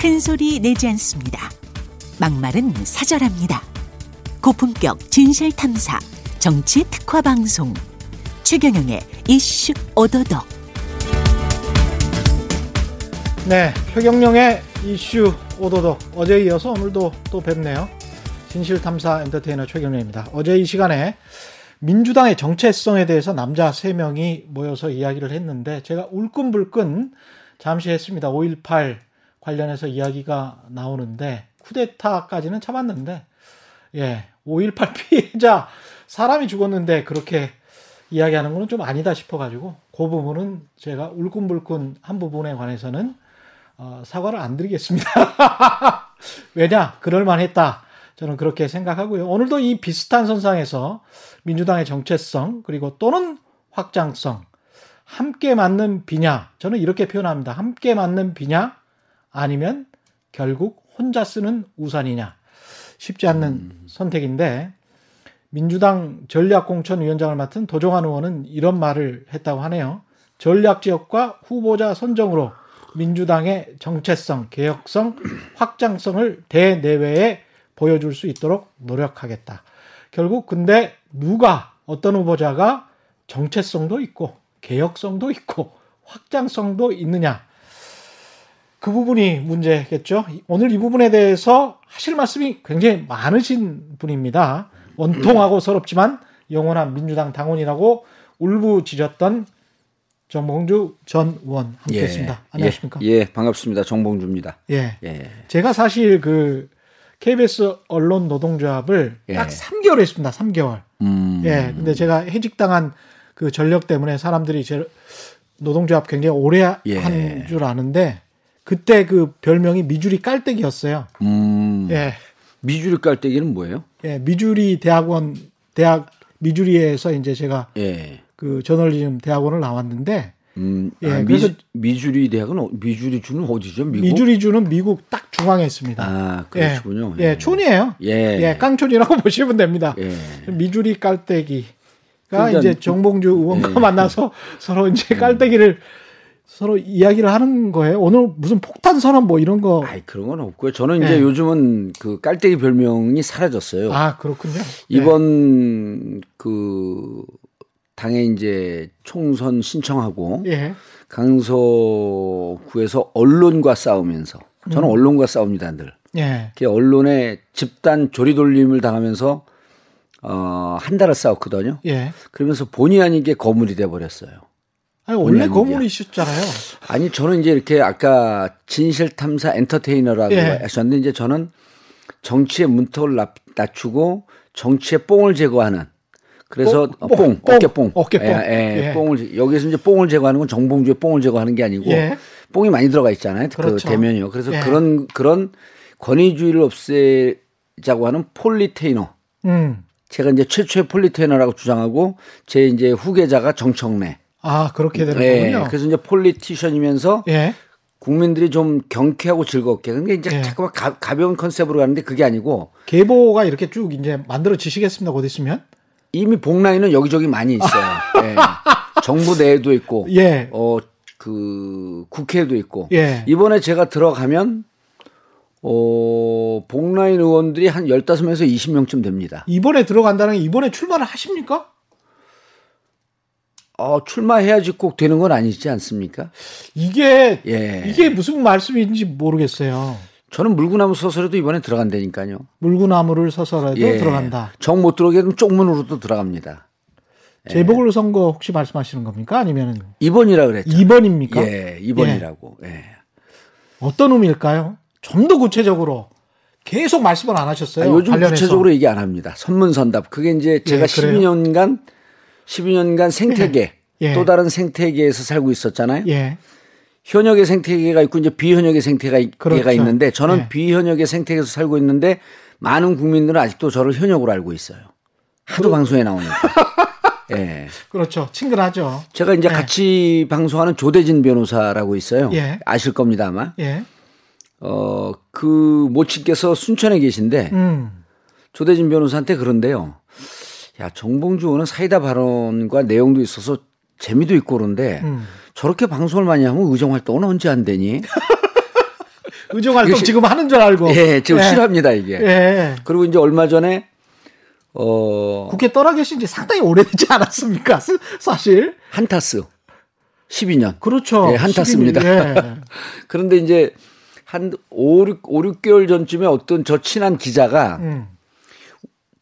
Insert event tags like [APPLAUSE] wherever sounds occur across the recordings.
큰 소리 내지 않습니다. 막말은 사절합니다. 고품격 진실 탐사 정치 특화 방송 최경영의 이슈 오도독. 네, 최경영의 이슈 오도독 어제 이어서 오늘도 또 뵙네요. 진실 탐사 엔터테이너 최경영입니다. 어제 이 시간에 민주당의 정체성에 대해서 남자 3명이 모여서 이야기를 했는데 제가 울끈불끈 잠시 했습니다. 5.18 관련해서 이야기가 나오는데 쿠데타까지는 참았는데 예, 5.18 피해자 사람이 죽었는데 그렇게 이야기하는 거는 좀 아니다 싶어가지고 그 부분은 제가 울끈불끈 한 부분에 관해서는 어, 사과를 안 드리겠습니다. [LAUGHS] 왜냐? 그럴만했다. 저는 그렇게 생각하고요. 오늘도 이 비슷한 선상에서 민주당의 정체성 그리고 또는 확장성 함께 맞는 비냐 저는 이렇게 표현합니다. 함께 맞는 비냐 아니면 결국 혼자 쓰는 우산이냐 쉽지 않는 음. 선택인데 민주당 전략공천위원장을 맡은 도종환 의원은 이런 말을 했다고 하네요. 전략 지역과 후보자 선정으로 민주당의 정체성, 개혁성, 확장성을 대내외에 보여줄 수 있도록 노력하겠다. 결국 근데 누가 어떤 후보자가 정체성도 있고 개혁성도 있고 확장성도 있느냐 그 부분이 문제겠죠. 오늘 이 부분에 대해서 하실 말씀이 굉장히 많으신 분입니다. 원통하고 서럽지만 영원한 민주당 당원이라고 울부짖었던 정봉주 전 의원 함께했습니다. 예, 안녕하십니까? 예, 예, 반갑습니다. 정봉주입니다. 예, 예. 제가 사실 그 KBS 언론 노동조합을 예. 딱 3개월 했습니다. 3개월. 음. 예. 근데 제가 해직당한 그 전력 때문에 사람들이 제 노동조합 굉장히 오래 예. 한줄 아는데 그때 그 별명이 미주리 깔때기였어요. 음. 예. 미주리 깔때기는 뭐예요? 예, 미주리 대학원 대학 미주리에서 이제 제가 예. 그 저널리즘 대학원을 나왔는데 음, 예, 아, 그래서 미 주리 대학은 어, 미주리 주는 어디죠? 미국? 미주리 주는 미국 딱 중앙에 있습니다. 아, 그렇군요. 예, 예, 촌이에요. 예. 예, 깡촌이라고 [LAUGHS] 보시면 됩니다. 예. 미주리 깔때기가 그러니까, 이제 정봉주 의원과 예. 만나서 서로 이제 깔때기를 서로 이야기를 하는 거예요. 오늘 무슨 폭탄 선언 뭐 이런 거. 아이 그런 건 없고요. 저는 이제 네. 요즘은 그 깔때기 별명이 사라졌어요. 아 그렇군요. 이번 네. 그 당에 이제 총선 신청하고 예. 강서구에서 언론과 싸우면서 저는 음. 언론과 싸웁니다, 늘. 예. 언론의 집단 조리 돌림을 당하면서 어, 한 달을 싸웠거든요. 예. 그러면서 본의 아니게 거물이 돼 버렸어요. 아니, 원래 거물이셨잖아요. 아니 저는 이제 이렇게 아까 진실 탐사 엔터테이너라고 예. 하셨는데 이제 저는 정치의 문턱을 낮추고 정치의 뽕을 제거하는 그래서 뽕, 뽕, 뽕, 뽕 어깨 뽕, 어깨 뽕, 예, 예, 예. 뽕을 여기서 이제 뽕을 제거하는 건 정봉주의 뽕을 제거하는 게 아니고 예. 뽕이 많이 들어가 있잖아요. 그 그렇죠. 그 대면이요. 그래서 예. 그런 그런 권위주의를 없애자고 하는 폴리테이너. 음. 제가 이제 최초의 politainer라고 주장하고 제 이제 후계자가 정청래. 아, 그렇게 되는 네. 거군요. 그래서 이제 politician이면서 예. 국민들이 좀 경쾌하고 즐겁게. 그러니까 이제 예. 자꾸만 가, 가벼운 컨셉으로 가는데 그게 아니고 계보가 이렇게 쭉 이제 만들어지시겠습니다. 곧 있으면. 이미 봉라인은 여기저기 많이 있어요. [LAUGHS] 예. 정부 내에도 있고, 예. 어, 그, 국회에도 있고. 예. 이번에 제가 들어가면, 어, 복라인 의원들이 한 15명에서 20명쯤 됩니다. 이번에 들어간다는 게 이번에 출마를 하십니까? 어, 출마해야지 꼭 되는 건 아니지 않습니까? 이게 예. 이게 무슨 말씀인지 모르겠어요. 저는 물구나무 서서라도 이번에 들어간다니까요. 물구나무를 서서라도 예. 들어간다. 정 못 들어오게 되면 쪽문으로도 들어갑니다. 재보궐 선거 혹시 말씀하시는 겁니까? 아니면 2번이라 그랬죠. 2번입니까? 예, 2번이라고. 예. 예. 어떤 의미일까요? 좀 더 구체적으로 계속 말씀을 안 하셨어요. 아, 요즘 관련해서. 구체적으로 얘기 안 합니다. 선문선답. 그게 이제 제가 예, 12년간 12년간 생태계 예. 또 다른 생태계에서 살고 있었잖아요. 예. 현역의 생태계가 있고 이제 비현역의 생태계가 그렇죠. 있는데 저는 예. 비현역의 생태계에서 살고 있는데 많은 국민들은 아직도 저를 현역으로 알고 있어요. 하도 그... 방송에 나오니까. [LAUGHS] 예. 그렇죠. 친근하죠. 제가 이제 예. 같이 방송하는 조대진 변호사라고 있어요. 예. 아실 겁니다 아마. 예. 어, 그 모친께서 순천에 계신데 음. 조대진 변호사한테 그런데요. 야, 정봉주 의원은 사이다 발언과 내용도 있어서 재미도 있고 그런데 음. 저렇게 방송을 많이 하면 의정 활동은 언제 안 되니? [LAUGHS] 의정 활동 지금 하는 줄 알고. 예, 지금 예. 싫어합니다 이게. 예. 그리고 이제 얼마 전에 어 국회 떠나 계신 지 상당히 오래되지 않았습니까? 사실 한타스 12년. 그렇죠. 예, 한타스입니다. 예. [LAUGHS] 그런데 이제 한 5, 6, 5, 6개월 전쯤에 어떤 저 친한 기자가 음.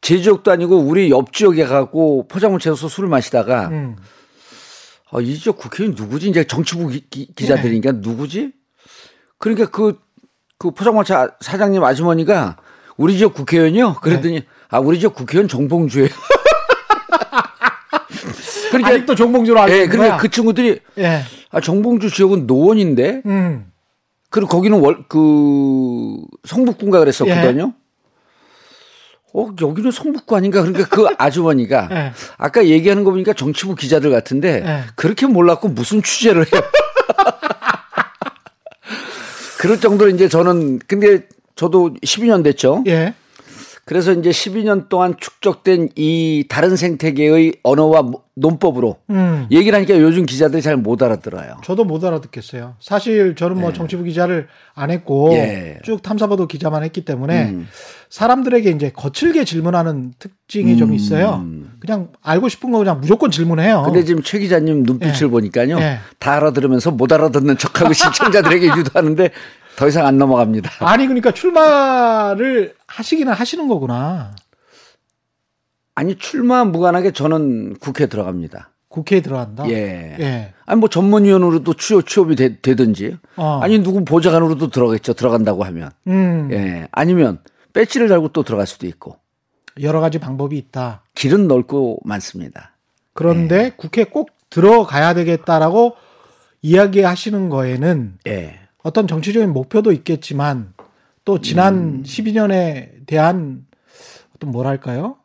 제 지역도 아니고 우리 옆 지역에 가고 포장마차에서 술을 마시다가 음. 아, 이 지역 국회의원 누구지? 이제 정치부 기, 자들이니까 네. 누구지? 그러니까 그, 그 포장마차 사장님 아주머니가 우리 지역 국회의원이요? 그랬더니 네. 아, 우리 지역 국회의원 정봉주예요. [LAUGHS] 그러니까 아직도 정봉주로 알고 예, 그러니까 그 친구들이 예. 아, 정봉주 지역은 노원인데 음. 그리고 거기는 월, 그 성북군가 그랬었거든요. 예. 어, 여기는 성북구 아닌가? 그러니까 그 [LAUGHS] 아주머니가 네. 아까 얘기하는 거 보니까 정치부 기자들 같은데 네. 그렇게 몰랐고 무슨 취재를 해요. [LAUGHS] 그럴 정도로 이제 저는 근데 저도 12년 됐죠. 예. 그래서 이제 12년 동안 축적된 이 다른 생태계의 언어와 논법으로 음. 얘기를 하니까 요즘 기자들이 잘 못 알아들어요. 저도 못 알아듣겠어요. 사실 저는 뭐 네. 정치부 기자를 안 했고 예. 쭉 탐사보도 기자만 했기 때문에 음. 사람들에게 이제 거칠게 질문하는 특징이 음. 좀 있어요. 그냥 알고 싶은 거 그냥 무조건 질문해요. 근데 지금 최 기자님 눈빛을 예. 보니까요. 예. 다 알아들으면서 못 알아듣는 척하고 [LAUGHS] 시청자들에게 유도하는데 더 이상 안 넘어갑니다. [LAUGHS] 아니 그러니까 출마를 하시기는 하시는 거구나. 아니 출마 무관하게 저는 국회에 들어갑니다. 국회에 들어간다. 예. 예. 아니 뭐 전문위원으로도 취업 취업이 되, 든지 어. 아니 누구 보좌관으로도 들어가겠죠. 들어간다고 하면. 음. 예. 아니면 배지를 달고 또 들어갈 수도 있고. 여러 가지 방법이 있다. 길은 넓고 많습니다. 그런데 예. 국회 꼭 들어가야 되겠다라고 이야기하시는 거에는 예. 어떤 정치적인 목표도 있겠지만 또 지난 음. 12년에 대한 어떤 뭐랄까요?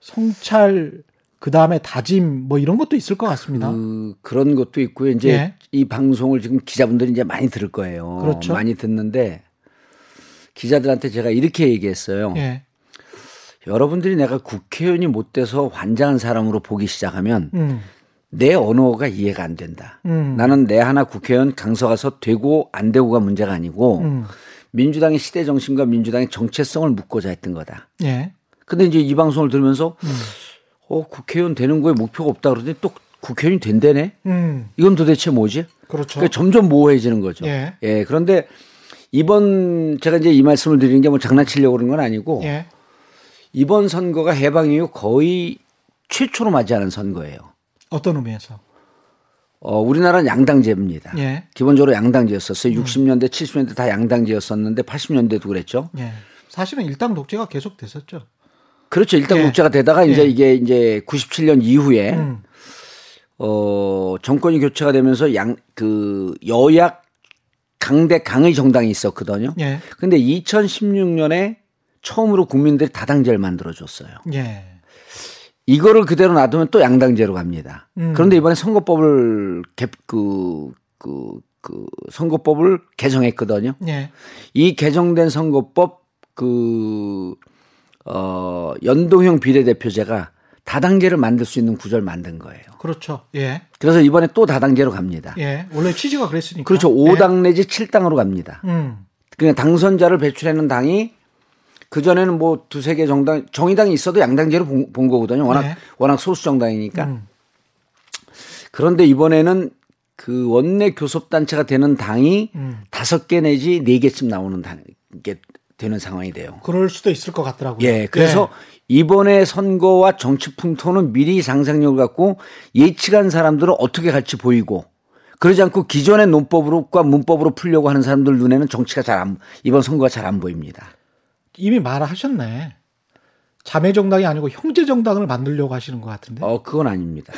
성찰 그 다음에 다짐 뭐 이런 것도 있을 것 같습니다. 그, 그런 것도 있고요. 이제 예. 이 방송을 지금 기자분들이 이제 많이 들을 거예요. 그렇죠. 많이 듣는데 기자들한테 제가 이렇게 얘기했어요. 예. 여러분들이 내가 국회의원이 못 돼서 환장한 사람으로 보기 시작하면 음. 내 언어가 이해가 안 된다. 음. 나는 내 하나 국회의원 강서 가서 되고 안 되고가 문제가 아니고 음. 민주당의 시대 정신과 민주당의 정체성을 묻고자 했던 거다. 예. 근데 이제 이 방송을 들으면서 음. 어 국회의원 되는 거에 목표가 없다 그러더니 또 국회의원이 된대네. 음. 이건 도대체 뭐지? 그렇죠. 그러니까 점점 모호해지는 거죠. 예. 예. 그런데 이번 제가 이제 이 말씀을 드리는 게 뭐 장난치려고 그런 건 아니고 예. 이번 선거가 해방 이후 거의 최초로 맞이하는 선거예요. 어떤 의미에서? 어, 우리나라는 양당제입니다. 예. 기본적으로 양당제였었어요. 음. 60년대, 70년대 다 양당제였었는데 80년대도 그랬죠. 예. 사실은 일당 독재가 계속 됐었죠. 그렇죠. 일당 예. 독재가 되다가 이제 예. 이게 이제 97년 이후에 음. 어, 정권이 교체가 되면서 양, 그 여약 강대 강의 정당이 있었거든요. 예. 근데 2016년에 처음으로 국민들이 다당제를 만들어 줬어요. 예. 이거를 그대로 놔두면 또 양당제로 갑니다. 음. 그런데 이번에 선거법을 개, 그, 그, 그 선거법을 개정했거든요. 예. 이 개정된 선거법 그, 어, 연동형 비례대표제가 다당제를 만들 수 있는 구조를 만든 거예요. 그렇죠. 예. 그래서 이번에 또 다당제로 갑니다. 예. 원래 취지가 그랬으니까. 그렇죠. 5당 예. 내지 7당으로 갑니다. 음. 그냥 당선자를 배출하는 당이 그 전에는 뭐 두세 개 정당 정의당이 있어도 양당제로 본, 본 거거든요. 워낙 네. 워낙 소수 정당이니까. 음. 그런데 이번에는 그 원내 교섭 단체가 되는 당이 음. 다섯 음. 개 내지 네 개쯤 나오는 게 되는 상황이 돼요. 그럴 수도 있을 것 같더라고요. 예. 그래서 네. 이번에 선거와 정치 풍토는 미리 상상력을 갖고 예측한 사람들은 어떻게 갈지 보이고 그러지 않고 기존의 논법으로과 문법으로 풀려고 하는 사람들 눈에는 정치가 잘 안, 이번 선거가 잘 안 보입니다. 이미 말하셨네. 자매 정당이 아니고 형제 정당을 만들려고 하시는 것 같은데. 어, 그건 아닙니다.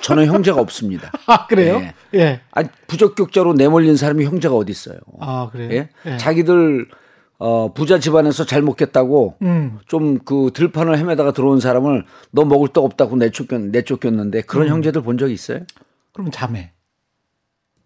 저는 형제가 없습니다. [LAUGHS] 아, 그래요? 예. 예. 아니, 부적격자로 내몰린 사람이 형제가 어디 있어요? 아, 그래요? 예? 예. 자기들 어, 부자 집안에서 잘 먹겠다고 음. 좀그 들판을 헤매다가 들어온 사람을 너 먹을 떡 없다고 내쫓겼, 내쫓겼는데 그런 음. 형제들 본 적 있어요? 그럼 자매.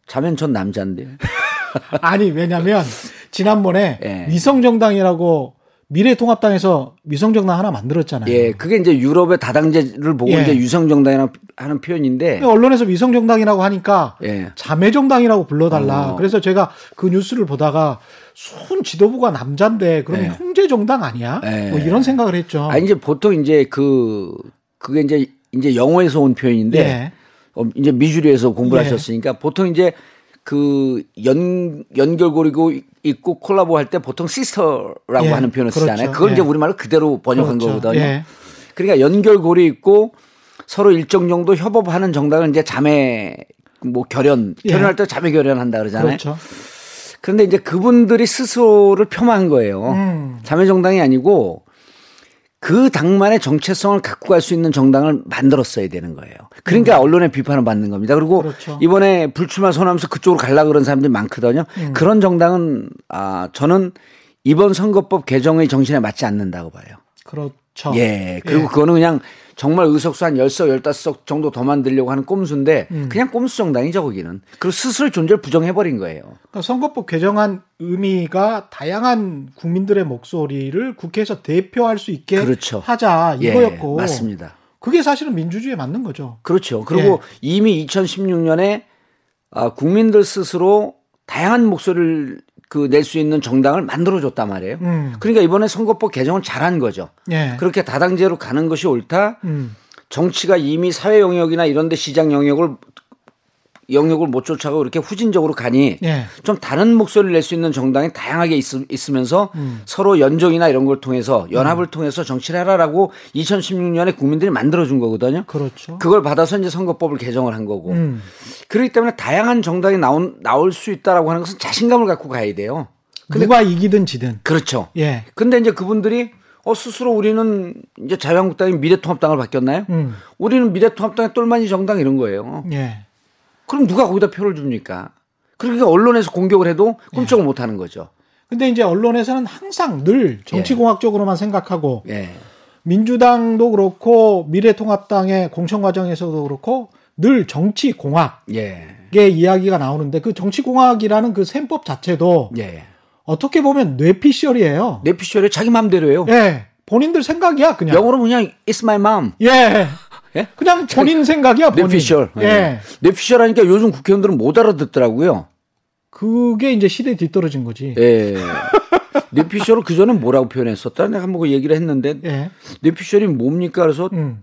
자매는 전 남자인데. [LAUGHS] 아니, 왜냐면 지난번에 [LAUGHS] 예. 위성정당이라고 미래통합당에서 위성정당 하나 만들었잖아요. 예, 그게 이제 유럽의 다당제를 보고 예. 이제 유성정당이라고 하는 표현인데 언론에서 위성정당이라고 하니까 예. 자매정당이라고 불러달라. 어. 그래서 제가 그 뉴스를 보다가 순 지도부가 남잔데 그러면 예. 형제정당 아니야? 예. 뭐 이런 생각을 했죠. 아 이제 보통 이제 그 그게 이제 이제 영어에서 온 표현인데 예. 어, 이제 미주리에서 공부를 예. 하셨으니까 보통 이제 그 연, 연결고리고 있고 콜라보 할 때 보통 sister라고 예, 하는 표현을 그렇죠. 쓰잖아요. 그걸 예. 이제 우리말로 그대로 번역한 그렇죠. 거거든요. 예. 그러니까 연결고리 있고 서로 일정 정도 협업하는 정당을 이제 자매 뭐 결연, 예. 결연할 때 자매 결연한다 그러잖아요. 그렇죠. 그런데 이제 그분들이 스스로를 폄하한 거예요. 음. 자매 정당이 아니고 그 당만의 정체성을 갖고 갈 수 있는 정당을 만들었어야 되는 거예요. 그러니까 음. 언론의 비판을 받는 겁니다. 그리고 그렇죠. 이번에 불출마 선언하면서 그쪽으로 갈라 그런 사람들이 많거든요. 음. 그런 정당은 아 저는 이번 선거법 개정의 정신에 맞지 않는다고 봐요. 그렇죠. 예. 그리고 예. 그거는 그냥 정말 의석수 한 10석, 15석 정도 더 만들려고 하는 꼼수인데 음. 그냥 꼼수 정당이죠, 거기는. 그리고 스스로 존재를 부정해버린 거예요. 그러니까 선거법 개정안 의미가 다양한 국민들의 목소리를 국회에서 대표할 수 있게 그렇죠. 하자 예, 이거였고. 예, 맞습니다. 그게 사실은 민주주의에 맞는 거죠. 그렇죠. 그리고 예. 이미 2016년에 아, 국민들 스스로 다양한 목소리를 그 낼 수 있는 정당을 만들어줬단 말이에요. 음. 그러니까 이번에 선거법 개정은 잘한 거죠. 예. 그렇게 다당제로 가는 것이 옳다. 음. 정치가 이미 사회 영역이나 이런 데 시장 영역을 영역을 못 쫓아가고 이렇게 후진적으로 가니 예. 좀 다른 목소리를 낼 수 있는 정당이 다양하게 있, 으면서 음. 서로 연정이나 이런 걸 통해서 연합을 음. 통해서 정치를 해라라고 2016년에 국민들이 만들어준 거거든요. 그렇죠. 그걸 받아서 이제 선거법을 개정을 한 거고. 음. 그렇기 때문에 다양한 정당이 나온, 나올 수 있다라고 하는 것은 자신감을 갖고 가야 돼요. 근데 누가 이기든 지든. 그렇죠. 예. 근데 이제 그분들이 어 스스로 우리는 이제 자유한국당이 미래통합당을 바뀌었나요? 음. 우리는 미래통합당의 똘마니 정당 이런 거예요. 예. 그럼 누가 거기다 표를 줍니까? 그러니까 언론에서 공격을 해도 꼼짝을 예. 못 하는 거죠. 근데 이제 언론에서는 항상 늘 정치공학적으로만 예. 생각하고 예. 민주당도 그렇고 미래통합당의 공천 과정에서도 그렇고 늘 정치공학의 예. 이야기가 나오는데 그 정치공학이라는 그 셈법 자체도 예. 어떻게 보면 뇌피셜이에요. 뇌피셜이 자기 마음대로예요. 예. 본인들 생각이야 그냥. 영어로 그냥 it's my mom. 예. 예? 그냥 본인 생각이야, 본인. 뇌피셜. 예. 예. 뇌피셜 하니까 요즘 국회의원들은 못 알아듣더라고요. 그게 이제 시대에 뒤떨어진 거지. 예. 뇌피셜을 그전에 뭐라고 표현했었다? 내가 한번 그 얘기를 했는데. 예. 뇌피셜이 뭡니까? 그래서 음.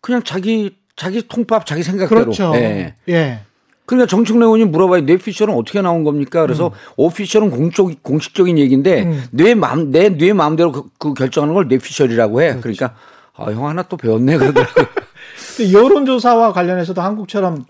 그냥 자기, 자기 통밥, 자기 생각대로. 그렇죠. 예. 예. 그러니까 정청래 의원이 물어봐요. 뇌피셜은 어떻게 나온 겁니까? 그래서 음. 오피셜은 공적, 공식적인 얘기인데 음. 뇌 마음, 내 뇌 마음대로 그, 그, 결정하는 걸 뇌피셜이라고 해. 그렇죠. 그러니까 아, 형 하나 또 배웠네 그러더라고요. 여론조사와 관련해서도 한국처럼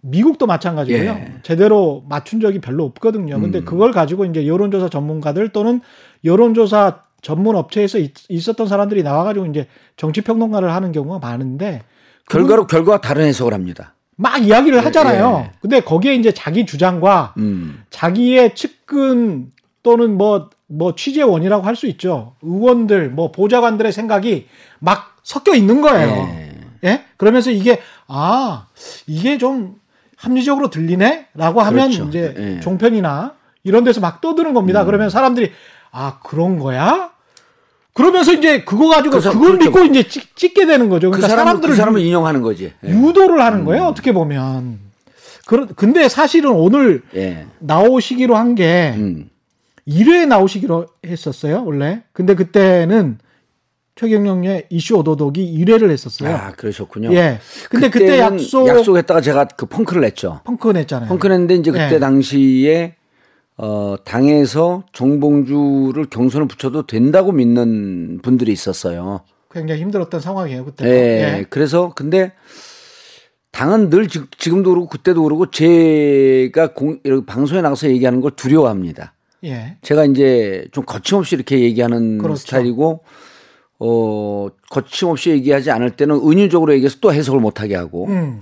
미국도 마찬가지고요. 예. 제대로 맞춘 적이 별로 없거든요. 근데 음. 그걸 가지고 이제 여론조사 전문가들 또는 여론조사 전문 업체에서 있 었던 사람들이 나와가지고 이제 정치평론가를 하는 경우가 많은데 결과로 결과가 다른 해석을 합니다. 막 이야기를 예, 하잖아요. 예. 근데 거기에 이제 자기 주장과 음. 자기의 측근 또는 뭐, 뭐 취재원이라고 할 수 있죠. 의원들, 뭐 보좌관들의 생각이 막 섞여 있는 거예요. 네. 예? 그러면서 이게 아 이게 좀 합리적으로 들리네? 라고 하면 그렇죠. 이제 네. 종편이나 이런 데서 막 떠드는 겁니다. 음. 그러면 사람들이 아 그런 거야? 그러면서 이제 그거 가지고 그 그걸 그렇죠. 믿고 이제 찍, 찍게 되는 거죠. 그러니까 그 사람, 사람들을 그 사람을 인용하는 거지. 예. 유도를 하는 음. 거예요. 어떻게 보면. 그런 근데 사실은 오늘 예. 나오시기로 한게 음. 1회 나오시기로 했었어요, 원래. 근데 그때는 최경영의 이슈 오도독이 1회를 했었어요. 아, 그러셨군요. 예. 근데 그때 약속 약속했다가 제가 그 펑크를 냈죠. 펑크 냈잖아요. 펑크 냈는데 이제 그때 예. 당시에 어 당에서 정봉주를 경선을 붙여도 된다고 믿는 분들이 있었어요. 굉장히 힘들었던 상황이에요, 그때. 예. 예. 그래서 근데 당은 늘 지 금도 그렇고 그때도 그렇고 제가 공, 이렇게 방송에 나가서 얘기하는 걸 두려워합니다. 예. 제가 이제 좀 거침없이 이렇게 얘기하는 그렇죠. 스타일이고 어, 거침없이 얘기하지 않을 때는 은유적으로 얘기해서 또 해석을 못하게 하고. 음.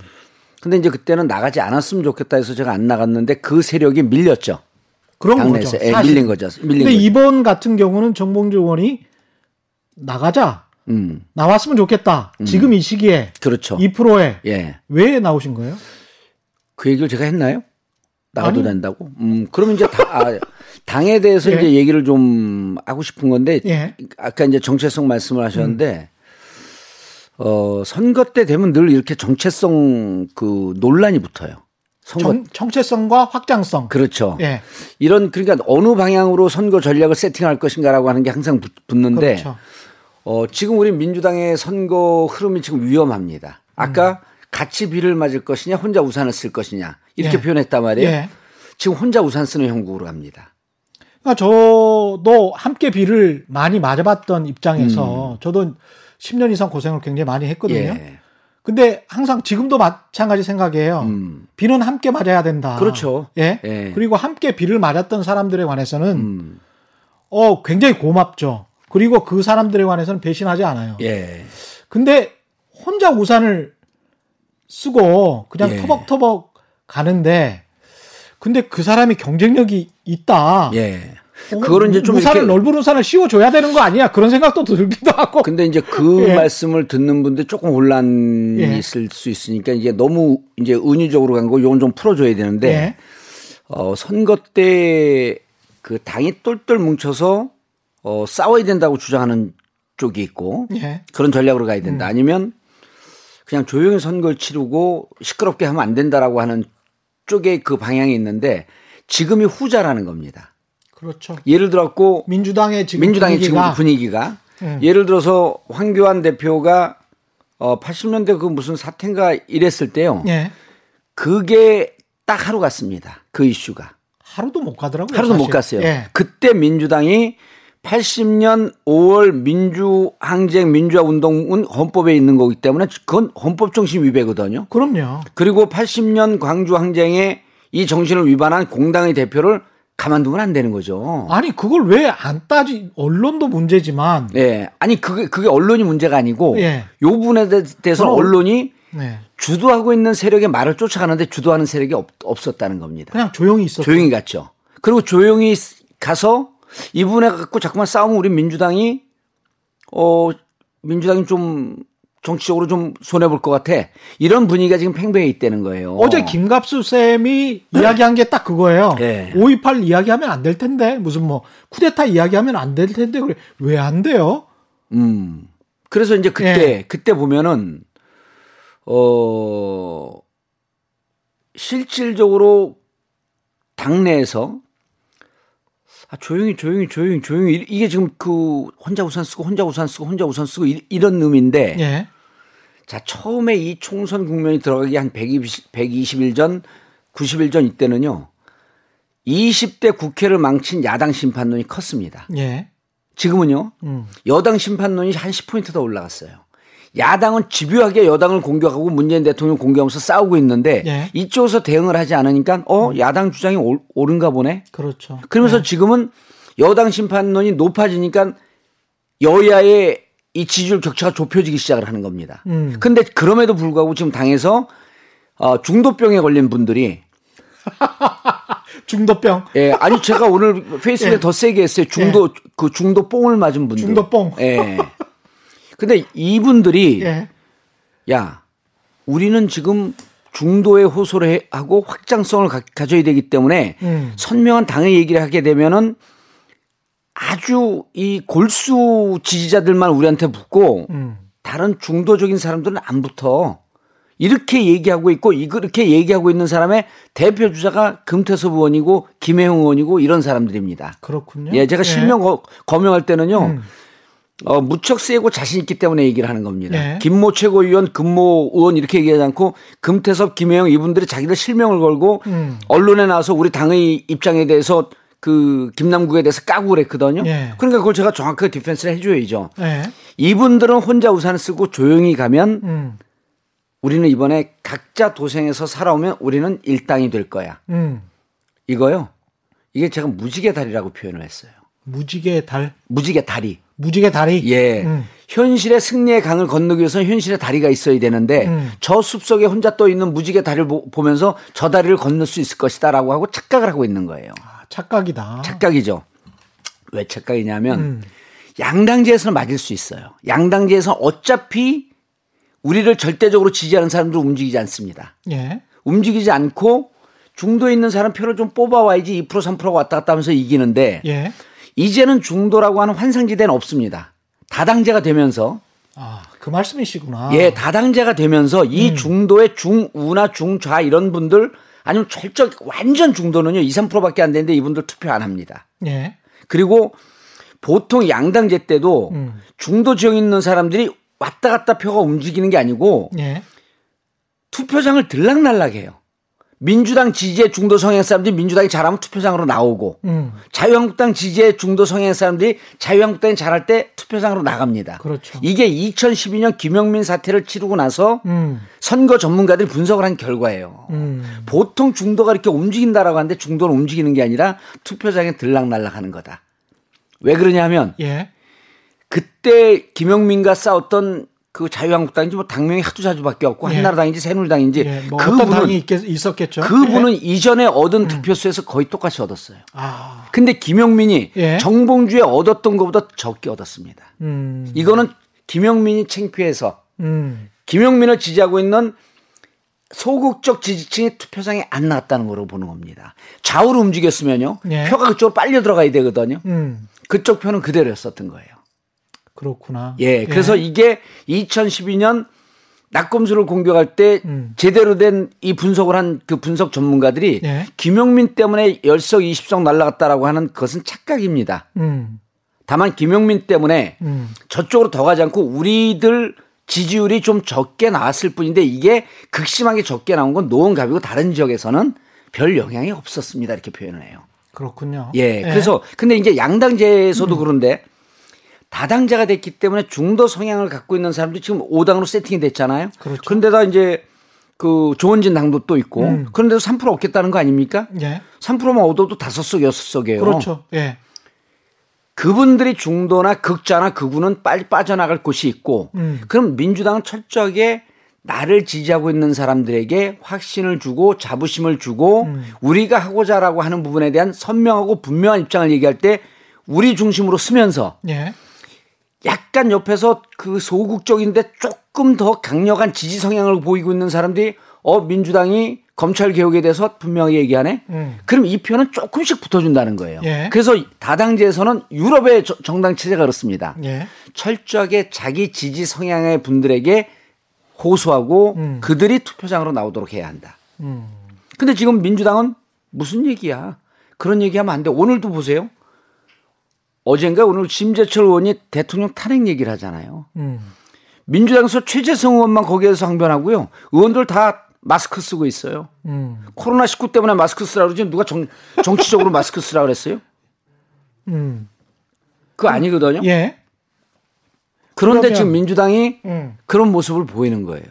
근데 이제 그때는 나가지 않았으면 좋겠다 해서 제가 안 나갔는데 그 세력이 밀렸죠. 그런 당내에서. 거죠. 예, 밀린 거죠. 밀린 근데 거죠. 이번 같은 경우는 정봉주 의원이 나가자. 음. 나왔으면 좋겠다. 음. 지금 이 시기에. 그렇죠. 2%에. 예. 왜 나오신 거예요? 그 얘기를 제가 했나요? 나가도 아니. 된다고? 음, 그러면 이제 다, 아, 당에 대해서 예. 이제 얘기를 좀 하고 싶은 건데 예. 아까 이제 정체성 말씀을 하셨는데 음. 어 선거 때 되면 늘 이렇게 정체성 그 논란이 붙어요. 선거. 정, 체성과 확장성. 그렇죠. 예. 이런 그러니까 어느 방향으로 선거 전략을 세팅할 것인가라고 하는 게 항상 붙 는데 그렇죠. 어, 지금 우리 민주당의 선거 흐름이 지금 위험합니다. 아까 음. 같이 비를 맞을 것이냐 혼자 우산을 쓸 것이냐 이렇게 예. 표현했단 말이에요. 예. 지금 혼자 우산 쓰는 형국으로 갑니다. 그러니까 저도 함께 비를 많이 맞아봤던 입장에서 음. 저도 10년 이상 고생을 굉장히 많이 했거든요. 예. 근데 항상 지금도 마찬가지 생각이에요. 음. 비는 함께 맞아야 된다. 그렇죠. 예? 예. 그리고 함께 비를 맞았던 사람들에 관해서는 음. 어 굉장히 고맙죠. 그리고 그 사람들에 관해서는 배신하지 않아요. 예. 근데 혼자 우산을 쓰고 그냥 예. 터벅터벅 가는데 근데 그 사람이 경쟁력이 있다. 예. 어, 그거를 이제 좀 우산을 넓은 우산을 씌워줘야 되는 거 아니야? 그런 생각도 들기도 하고. 근데 이제 그 [LAUGHS] 예. 말씀을 듣는 분들 조금 혼란이 예. 있을 수 있으니까 이제 너무 이제 은유적으로 간 거 이건 좀 풀어줘야 되는데 예. 어, 선거 때 그 당이 똘똘 뭉쳐서 어, 싸워야 된다고 주장하는 쪽이 있고 예. 그런 전략으로 가야 된다. 음. 아니면 그냥 조용히 선거를 치르고 시끄럽게 하면 안 된다라고 하는 쪽에 그 방향이 있는데 지금이 후자라는 겁니다. 그렇죠. 예를 들었고 민주당의 지금 민주당의 분위기가. 지금 분위기가 음. 예를 들어서 황교안 대표가 어 80년대 그 무슨 사태인가 이랬을 때요. 예. 그게 딱 하루 갔습니다. 그 이슈가. 하루도 못 가더라고요. 하루도 사실. 못 갔어요. 예. 그때 민주당이 80년 5월 민주항쟁 민주화 운동은 헌법에 있는 거기 때문에 그건 헌법 정신 위배거든요. 그럼요. 그리고 80년 광주 항쟁에 이 정신을 위반한 공당의 대표를 가만두면 안 되는 거죠. 아니 그걸 왜 안 따지? 언론도 문제지만. 예. 아니 그게 그게 언론이 문제가 아니고 예. 요 부분에 대해서 언론이 네. 주도하고 있는 세력의 말을 쫓아가는데 주도하는 세력이 없, 없었다는 겁니다. 그냥 조용히 있었. 조용히 갔죠. 그리고 조용히 가서 이 부분에 갖고 자꾸만 싸우면 우리 민주당이 어 민주당이 좀 정치적으로 좀 손해 볼 것 같아. 이런 분위기가 지금 팽배해 있다는 거예요. 어제 김갑수 쌤이 이야기한 게 딱 그거예요. 네. 5.28 이야기하면 안 될 텐데 무슨 뭐 쿠데타 이야기하면 안 될 텐데 그래 왜 안 돼요? 음. 그래서 이제 그때 네. 그때 보면은 어 실질적으로 당내에서 아, 조용히 조용히 조용히 조용히 이게 지금 그 혼자 우산 쓰고 혼자 우산 쓰고 혼자 우산 쓰고 이 런 의미인데 예. 자 처음에 이 총선 국면이 들어가기 한 120, 120일 전 90일 전 이때는요 20대 국회를 망친 야당 심판론이 컸습니다. 예. 지금은요 음. 여당 심판론이 한 10포인트 더 올라갔어요. 야당은 집요하게 여당을 공격하고 문재인 대통령 공격하면서 싸우고 있는데 예. 이쪽에서 대응을 하지 않으니까 어 음. 야당 주장이 옳은가 보네. 그렇죠. 그러면서 예. 지금은 여당 심판론이 높아지니까 여야의 이 지지율 격차가 좁혀지기 시작을 하는 겁니다. 음. 근데 그럼에도 불구하고 지금 당에서 어, 중도병에 걸린 분들이 [LAUGHS] 중도병. 예, 아니 제가 오늘 [LAUGHS] 페이스북에 예. 더 세게 했어요. 중도 예. 그 중도 뽕을 맞은 분들. 중도 뽕. 예. [LAUGHS] 근데 이분들이 예. 야 우리는 지금 중도에 호소를 하고 확장성을 가, 져야 되기 때문에 음. 선명한 당의 얘기를 하게 되면은 아주 이 골수 지지자들만 우리한테 붙고 음. 다른 중도적인 사람들은 안 붙어. 이렇게 얘기하고 있고 이렇게 얘기하고 있는 사람의 대표 주자가 금태섭 의원이고 김혜영 의원이고 이런 사람들입니다. 그렇군요. 예, 제가 실명 예. 거명할 때는요. 음. 어, 무척 세고 자신 있기 때문에 얘기를 하는 겁니다. 네. 김모 최고위원, 금모 의원 이렇게 얘기하지 않고 금태섭, 김혜영 이분들이 자기들 실명을 걸고 음. 언론에 나와서 우리 당의 입장에 대해서 그 김남국에 대해서 까고 그랬거든요. 네. 그러니까 그걸 제가 정확하게 디펜스를 해줘야죠. 네. 이분들은 혼자 우산을 쓰고 조용히 가면 음. 우리는 이번에 각자 도생해서 살아오면 우리는 일당이 될 거야. 음. 이거요. 이게 제가 무지개 달이라고 표현을 했어요. 무지개 달? 무지개 다리. 무지개 다리. 예. 음. 현실의 승리의 강을 건너기 위해서는 현실의 다리가 있어야 되는데 음. 저 숲속에 혼자 떠 있는 무지개 다리를 보, 면서저 다리를 건널 수 있을 것이다라고 하고 착각을 하고 있는 거예요. 아, 착각이다. 착각이죠. 왜 착각이냐면 음. 양당제에서는 맞을 수 있어요. 양당제에서 어차피 우리를 절대적으로 지지하는 사람들 움직이지 않습니다. 예. 움직이지 않고 중도에 있는 사람 표를 좀 뽑아와야지 2% 3%가 왔다 갔다 하면서 이기는데 예. 이제는 중도라고 하는 환상지대는 없습니다. 다당제가 되면서 아, 그 말씀이시구나. 예, 다당제가 되면서 이 음. 중도의 중우나 중좌 이런 분들 아니면 철저 완전 중도는요 2, 3%밖에 안 되는데 이분들 투표 안 합니다. 예. 그리고 보통 양당제 때도 음. 중도 지역에 있는 사람들이 왔다 갔다 표가 움직이는 게 아니고 예. 투표장을 들락날락해요. 민주당 지지의 중도 성향 사람들이 민주당이 잘하면 투표장으로 나오고 음. 자유한국당 지지의 중도 성향 사람들이 자유한국당이 잘할 때 투표장으로 나갑니다. 그렇죠. 이게 2012년 김영민 사태를 치르고 나서 음. 선거 전문가들이 분석을 한 결과예요. 음. 보통 중도가 이렇게 움직인다라고 하는데 중도는 움직이는 게 아니라 투표장에 들락날락하는 거다. 왜 그러냐 하면 예. 그때 김영민과 싸웠던 그 자유한국당인지 뭐 당명이 하도 자주 바뀌었고 예. 한나라당인지 새누리당인지 예. 뭐 그분은 당이 있겠, 있었겠죠. 그분은 예. 이전에 얻은 음. 투표수에서 거의 똑같이 얻었어요. 아. 근데 김영민이 예. 정봉주에 얻었던 것보다 적게 얻었습니다. 음. 이거는 김영민이 창피해서 음. 김영민을 지지하고 있는 소극적 지지층이 투표장에 안 나왔다는 거로 보는 겁니다. 좌우로 움직였으면요. 예. 표가 그쪽으로 빨려 들어가야 되거든요. 음. 그쪽 표는 그대로였었던 거예요. 그렇구나. 예. 그래서 예. 이게 2012년 낙검수를 공격할 때 음. 제대로 된 이 분석을 한 그 분석 전문가들이 예. 김용민 때문에 열석 20석 날라갔다라고 하는 것은 착각입니다. 음. 다만 김용민 때문에 음. 저쪽으로 더 가지 않고 우리들 지지율이 좀 적게 나왔을 뿐인데 이게 극심하게 적게 나온 건 노원갑이고 다른 지역에서는 별 영향이 없었습니다. 이렇게 표현을 해요. 그렇군요. 예. 예. 그래서 근데 이제 양당제에서도 음. 그런데 다당자가 됐기 때문에 중도 성향을 갖고 있는 사람들이 지금 5당으로 세팅이 됐잖아요. 그렇죠. 그런데다 이제 그 조원진 당도 또 있고 음. 그런데도 3% 얻겠다는 거 아닙니까? 예. 3%만 얻어도 다섯 석 여섯 석이에요. 그렇죠. 예. 그분들이 중도나 극자나 극우는 빨리 빠져나갈 곳이 있고 음. 그럼 민주당은 철저하게 나를 지지하고 있는 사람들에게 확신을 주고 자부심을 주고 음. 우리가 하고자라고 하는 부분에 대한 선명하고 분명한 입장을 얘기할 때 우리 중심으로 쓰면서 예. 약간 옆에서 그 소극적인데 조금 더 강력한 지지 성향을 보이고 있는 사람들이 어 민주당이 검찰 개혁에 대해서 분명히 얘기하네. 음. 그럼 이 표는 조금씩 붙어준다는 거예요. 예. 그래서 다당제에서는 유럽의 정당 체제가 그렇습니다. 예. 철저하게 자기 지지 성향의 분들에게 호소하고 음. 그들이 투표장으로 나오도록 해야 한다. 음. 근데 지금 민주당은 무슨 얘기야? 그런 얘기하면 안 돼. 오늘도 보세요. 어젠가 오늘 심재철 의원이 대통령 탄핵 얘기를 하잖아요. 음. 민주당에서 최재성 의원만 거기에서 항변하고요. 의원들 다 마스크 쓰고 있어요. 음. 코로나 19 때문에 마스크 쓰라고 그러지 누가 정, 정치적으로 마스크 쓰라고 그랬어요? 음. 그거 아니거든요. 예. 그런데 그러면, 지금 민주당이 음. 그런 모습을 보이는 거예요.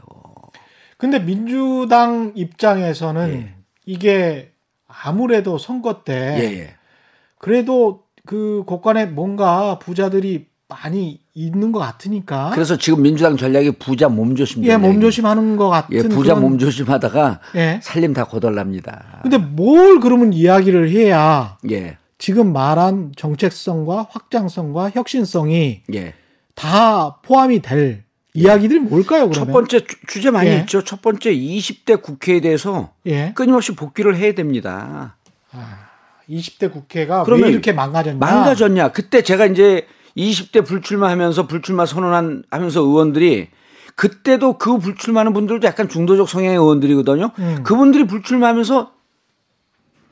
근데 민주당 입장에서는 예. 이게 아무래도 선거 때 예, 예. 그래도 그 곳간에 뭔가 부자들이 많이 있는 것 같으니까. 그래서 지금 민주당 전략이 부자 몸조심. 예, 몸조심하는 것 같은. 예, 부자 그런... 몸조심하다가 예. 살림 다 거덜납니다. 근데 뭘 그러면 이야기를 해야 예. 지금 말한 정책성과 확장성과 혁신성이 예. 다 포함이 될 이야기들이 뭘까요, 그러면? 첫 번째 주, 제 많이 예. 있죠. 첫 번째 20대 국회에 대해서 예. 끊임없이 복귀를 해야 됩니다. 아. 20대 국회가 왜 이렇게 망가졌냐? 망가졌냐? 그때 제가 이제 20대 불출마하면서 불출마 선언한 하면서 의원들이 그때도 그 불출마하는 분들도 약간 중도적 성향의 의원들이거든요. 음. 그분들이 불출마하면서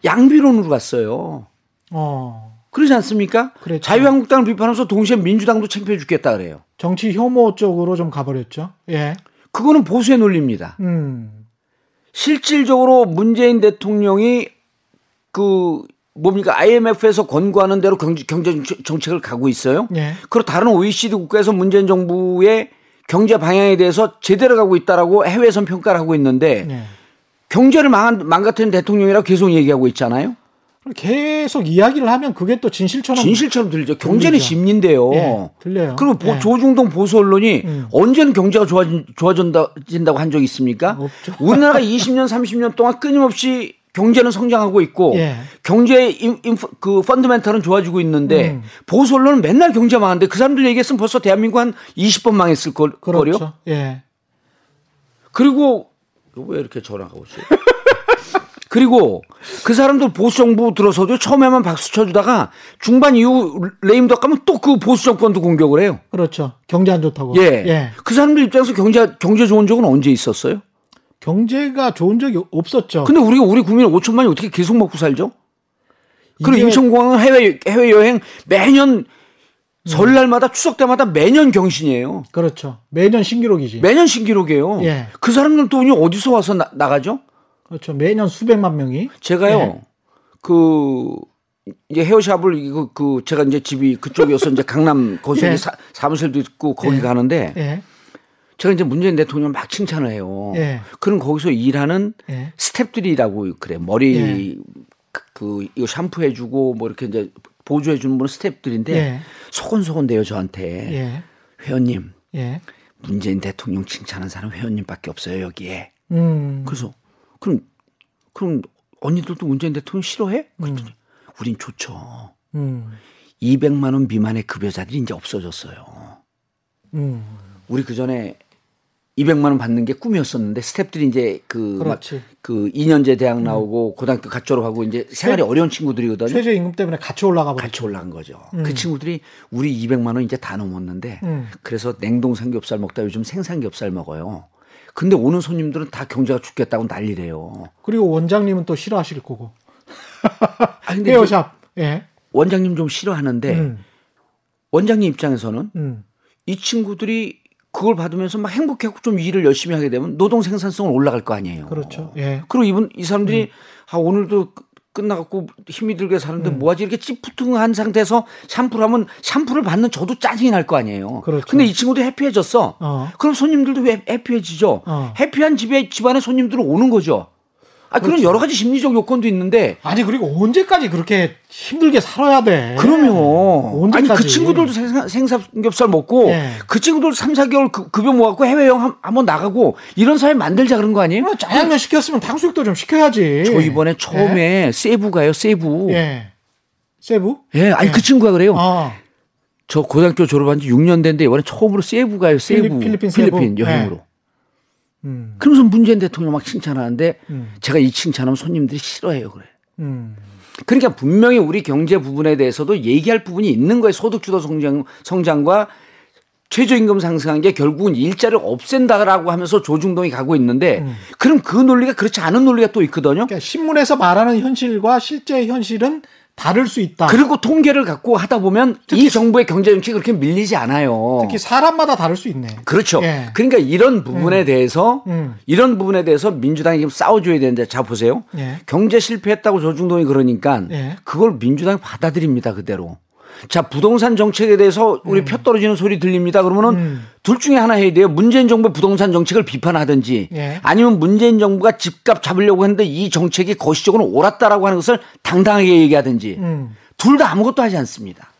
양비론으로 갔어요. 어. 그러지 않습니까? 그랬죠. 자유한국당을 비판하면서 동시에 민주당도 챙겨 죽겠다 그래요. 정치 혐오 쪽으로 좀 가버렸죠. 예. 그거는 보수의 논리입니다. 음. 실질적으로 문재인 대통령이 그 뭡니까 IMF에서 권고하는 대로 경제, 경제 정책을 가고 있어요. 네. 그리고 다른 OECD 국가에서 문재인 정부의 경제 방향에 대해서 제대로 가고 있다라고 해외에선 평가를 하고 있는데 네. 경제를 망한, 망가뜨린 대통령이라고 계속 얘기하고 있잖아요. 계속 이야기를 하면 그게 또 진실처럼 진실처럼 들리죠. 경제는 심리인데요. 네, 들려요. 그리고 네. 조중동 보수 언론이 음. 언제는 경제가 좋아진, 좋아진다고 한 적이 있습니까? 없죠. 우리나라가 20년, 30년 동안 끊임없이 경제는 성장하고 있고 예. 경제 인프, 그 펀드멘탈은 좋아지고 있는데 음. 보수 언론은 맨날 경제 망한데 그 사람들 얘기했으면 벌써 대한민국 한 20번 망했을 걸, 그렇죠. 거요. 예. 그리고 왜 이렇게 전화가 오지? [LAUGHS] 그리고 그 사람들 보수 정부 들어서도 처음에만 박수 쳐주다가 중반 이후 레임덕 가면 또 그 보수 정권도 공격을 해요. 그렇죠. 경제 안 좋다고. 예. 예. 그 사람들 입장에서 경제 경제 좋은 적은 언제 있었어요? 경제가 좋은 적이 없었죠. 근데 우리가 우리 국민 5천만이 어떻게 계속 먹고 살죠? 그리고 인천공항은 해외 해외 여행 매년 설날마다 추석 때마다 매년 경신이에요. 그렇죠. 매년 신기록이지. 매년 신기록이에요. 예. 그 사람들 돈이 어디서 와서 나, 가죠 그렇죠. 매년 수백만 명이. 제가요. 예. 그 이제 헤어샵을 그, 그 제가 이제 집이 그쪽이어서 이제 강남 거기 예. 사, 사무실도 있고 거기 예. 가는데 예. 제가 이제 문재인 대통령 막 칭찬을 해요. 예. 그럼 거기서 일하는 예. 스탭들이라고 그래. 머리 그, 그 이거 샴푸해 주고 뭐 이렇게 이제 보조해 주는 분은 스탭들인데 예. 소곤소곤대요 저한테 예. 회원님 예. 문재인 대통령 칭찬하는 사람 회원님밖에 없어요 여기에. 음. 그래서 그럼 그럼 언니들도 문재인 대통령 싫어해? 그랬더니 음. 우린 좋죠. 음. 200만 원 미만의 급여자들이 이제 없어졌어요. 음. 우리 그 전에 200만 원 받는 게 꿈이었었는데 스탭들이 이제 그, 그 2년제 대학 나오고 음. 고등학교 갓 졸업하고 이제 생활이 최, 어려운 친구들이거든요. 최저 임금 때문에 같이 올라가 버렸죠. 같이 올라간 거죠. 음. 그 친구들이 우리 200만 원 이제 다 넘었는데 음. 그래서 냉동 삼겹살 먹다 요즘 생삼겹살 먹어요. 근데 오는 손님들은 다 경제가 죽겠다고 난리래요. 그리고 원장님은 또 싫어하실 거고. [LAUGHS] 아, 근데 헤어샵. 예. 원장님 좀 싫어하는데 음. 원장님 입장에서는 음. 이 친구들이 그걸 받으면서 막 행복해하고 좀 일을 열심히 하게 되면 노동 생산성은 올라갈 거 아니에요. 그렇죠. 예. 그리고 이분 이 사람들이 음. 아 오늘도 끝나갖고 힘이 들게 사는데 음. 뭐하지 이렇게 찌푸둥한 상태에서 샴푸를 하면 샴푸를 받는 저도 짜증이 날 거 아니에요. 그렇죠. 근데 이 친구도 해피해졌어. 어. 그럼 손님들도 왜 해피해지죠. 어. 해피한 집에 집안에 손님들은 오는 거죠. 아, 그런 여러 가지 심리적 요건도 있는데. 아니, 그리고 언제까지 그렇게 힘들게 살아야 돼? 그럼요. 언제까지? 아니, 그 친구들도 생사, 삼겹살 먹고, 네. 그 친구들도 3, 4개월 그, 급여 모아갖고 해외여행 한, 번 나가고, 이런 사회 만들자 그런 거 아니에요? 짜장면 시켰으면 탕수육도 좀 시켜야지. 저 이번에 처음에 네. 세부 가요, 세부. 예. 세부? 예, 아니, 예. 그 친구가 그래요. 어. 저 고등학교 졸업한 지 6년 됐는데, 이번에 처음으로 세부 가요, 세부. 필리핀, 필리핀 여행으로. 예. 음. 그러면서 문재인 대통령 막 칭찬하는데 음. 제가 이 칭찬하면 손님들이 싫어해요 그래. 음. 그러니까 분명히 우리 경제 부분에 대해서도 얘기할 부분이 있는 거예요. 소득주도 성장 성장과 최저임금 상승한 게 결국은 일자리를 없앤다라고 하면서 조중동이 가고 있는데 음. 그럼 그 논리가 그렇지 않은 논리가 또 있거든요. 그러니까 신문에서 말하는 현실과 실제 현실은 다를 수 있다. 그리고 통계를 갖고 하다 보면 이 정부의 경제 정책이 그렇게 밀리지 않아요. 특히 사람마다 다를 수 있네. 그렇죠. 예. 그러니까 이런 부분에 음. 대해서 음. 이런 부분에 대해서 민주당이 지금 싸워줘야 되는데 자 보세요. 예. 경제 실패했다고 조중동이 그러니까 예. 그걸 민주당이 받아들입니다 그대로. 자, 부동산 정책에 대해서 우리 음. 표 떨어지는 소리 들립니다. 그러면은 음. 둘 중에 하나 해야 돼요. 문재인 정부의 부동산 정책을 비판하든지 예. 아니면 문재인 정부가 집값 잡으려고 했는데 이 정책이 거시적으로 옳았다라고 하는 것을 당당하게 얘기하든지 음. 둘다 아무것도 하지 않습니다.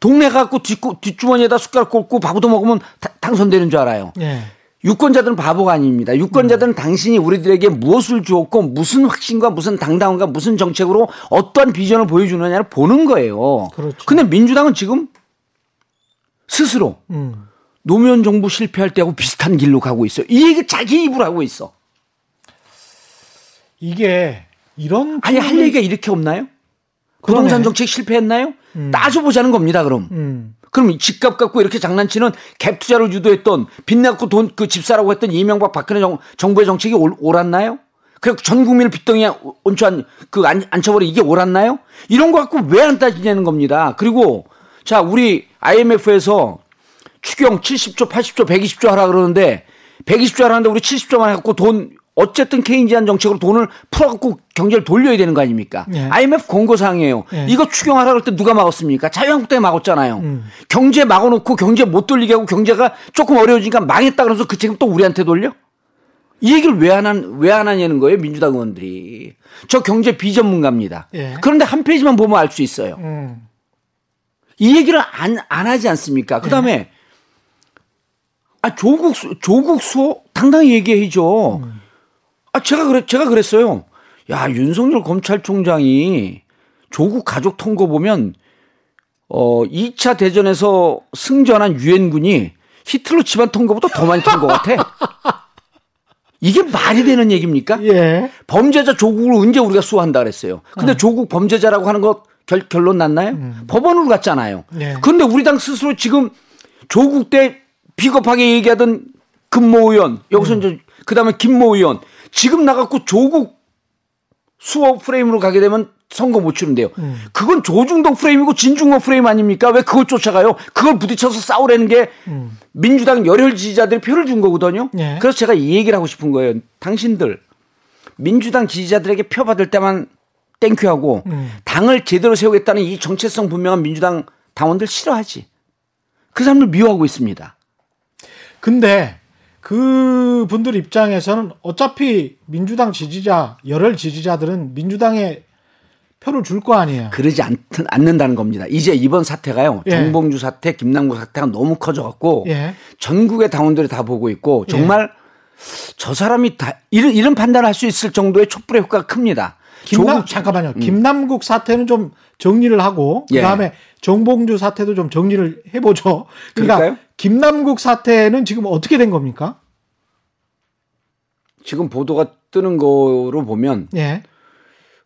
동네 갖고 뒷주머니에다 숟가락 꽂고 밥도 먹으면 당선되는 줄 알아요. 예. 유권자들은 바보가 아닙니다. 유권자들은 음. 당신이 우리들에게 무엇을 주었고 무슨 확신과 무슨 당당함과 무슨 정책으로 어떠한 비전을 보여주느냐를 보는 거예요. 그렇죠. 근데 민주당은 지금 스스로 음. 노무현 정부 실패할 때하고 비슷한 길로 가고 있어요. 이 얘기 자기 입으로 하고 있어. 이게 이런 아니 할 얘기가 이렇게 없나요? 그러네. 부동산 정책 실패했나요? 음. 따져보자는 겁니다. 그럼. 음. 그럼 집값 갖고 이렇게 장난치는 갭 투자를 유도했던 빚내고 돈 그 집 사라고 했던 이명박 박근혜 정, 정부의 정책이 올, 옳았나요? 그리고 전 국민을 빚덩이에 온천 그 앉혀버려 이게 옳았나요? 이런 거 갖고 왜 안 따지냐는 겁니다. 그리고 자 우리 IMF에서 추경 70조, 80조, 120조 하라 그러는데 120조 하라는데 우리 70조만 해갖고 돈 어쨌든 케인 지한 정책으로 돈을 풀어갖고 경제를 돌려야 되는 거 아닙니까? 예. IMF 권고사항이에요. 예. 이거 추경하라 그럴 때 누가 막았습니까? 자유한국당이 막았잖아요. 음. 경제 막아놓고 경제 못 돌리게 하고 경제가 조금 어려워지니까 망했다 그러면서 그 책임 또 우리한테 돌려? 이 얘기를 왜 안, 한, 왜 안 하냐는 거예요, 민주당 의원들이. 저 경제 비전문가입니다. 예. 그런데 한 페이지만 보면 알 수 있어요. 음. 이 얘기를 안, 안 하지 않습니까? 그 다음에, 예. 아, 조국, 조국 수 당당히 얘기해야죠. 음. 아, 제가 그래, 제가 그랬어요. 야, 윤석열 검찰총장이 조국 가족 통고 보면, 어, 2차 대전에서 승전한 유엔군이 히틀러 집안 통고보다 더 많이 통것 같아. 이게 말이 되는 얘기입니까? 예. 범죄자 조국을 언제 우리가 수호한다 그랬어요. 근데 어. 조국 범죄자라고 하는 거 결, 결론 났나요? 음. 법원으로 갔잖아요. 예. 근데 우리 당 스스로 지금 조국 때 비겁하게 얘기하던 금모 의원, 여기서 음. 이제 그 다음에 김모 의원 지금 나갖고 조국 수호 프레임으로 가게 되면 선거 못 치는데요. 음. 그건 조중동 프레임이고 진중권 프레임 아닙니까? 왜 그걸 쫓아가요? 그걸 부딪혀서 싸우라는 게 음. 민주당 열혈 지지자들이 표를 준 거거든요. 예. 그래서 제가 이 얘기를 하고 싶은 거예요. 당신들 민주당 지지자들에게 표 받을 때만 땡큐하고 음. 당을 제대로 세우겠다는 이 정체성 분명한 민주당 당원들 싫어하지. 그 사람들 미워하고 있습니다. 근데 그 분들 입장에서는 어차피 민주당 지지자 열혈 지지자들은 민주당에 표를 줄 거 아니에요. 그러지 않, 않는다는 겁니다. 이제 이번 사태가요. 예. 정봉주 사태, 김남국 사태가 너무 커져갖고 예. 전국의 당원들이 다 보고 있고 정말 예. 저 사람이 다 이런, 이런 판단을 할 수 있을 정도의 촛불의 효과가 큽니다. 김남, 조국, 잠깐만요. 음. 김남국 사태는 좀 정리를 하고 예. 그다음에 정봉주 사태도 좀 정리를 해 보죠. 그러니까 그럴까요? 김남국 사태는 지금 어떻게 된 겁니까? 지금 보도가 뜨는 거로 보면 예.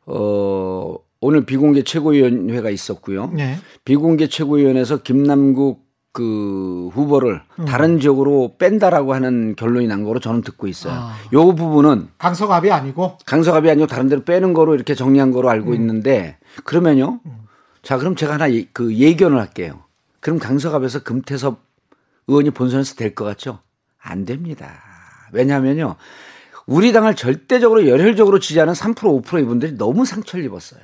어 오늘 비공개 최고위원회가 있었고요. 네. 비공개 최고위원회에서 김남국 그 후보를 음. 다른 지역으로 뺀다라고 하는 결론이 난 거로 저는 듣고 있어요. 아. 요 부분은 강서갑이 아니고 강서갑이 아니고 다른 데로 빼는 거로 이렇게 정리한 거로 알고 음. 있는데 그러면요. 음. 자, 그럼 제가 하나 그 예견을 할게요. 그럼 강서갑에서 금태섭 의원이 본선에서 될 것 같죠? 안 됩니다. 왜냐하면요. 우리 당을 절대적으로 열혈적으로 지지하는 3% 5% 이분들이 너무 상처를 입었어요.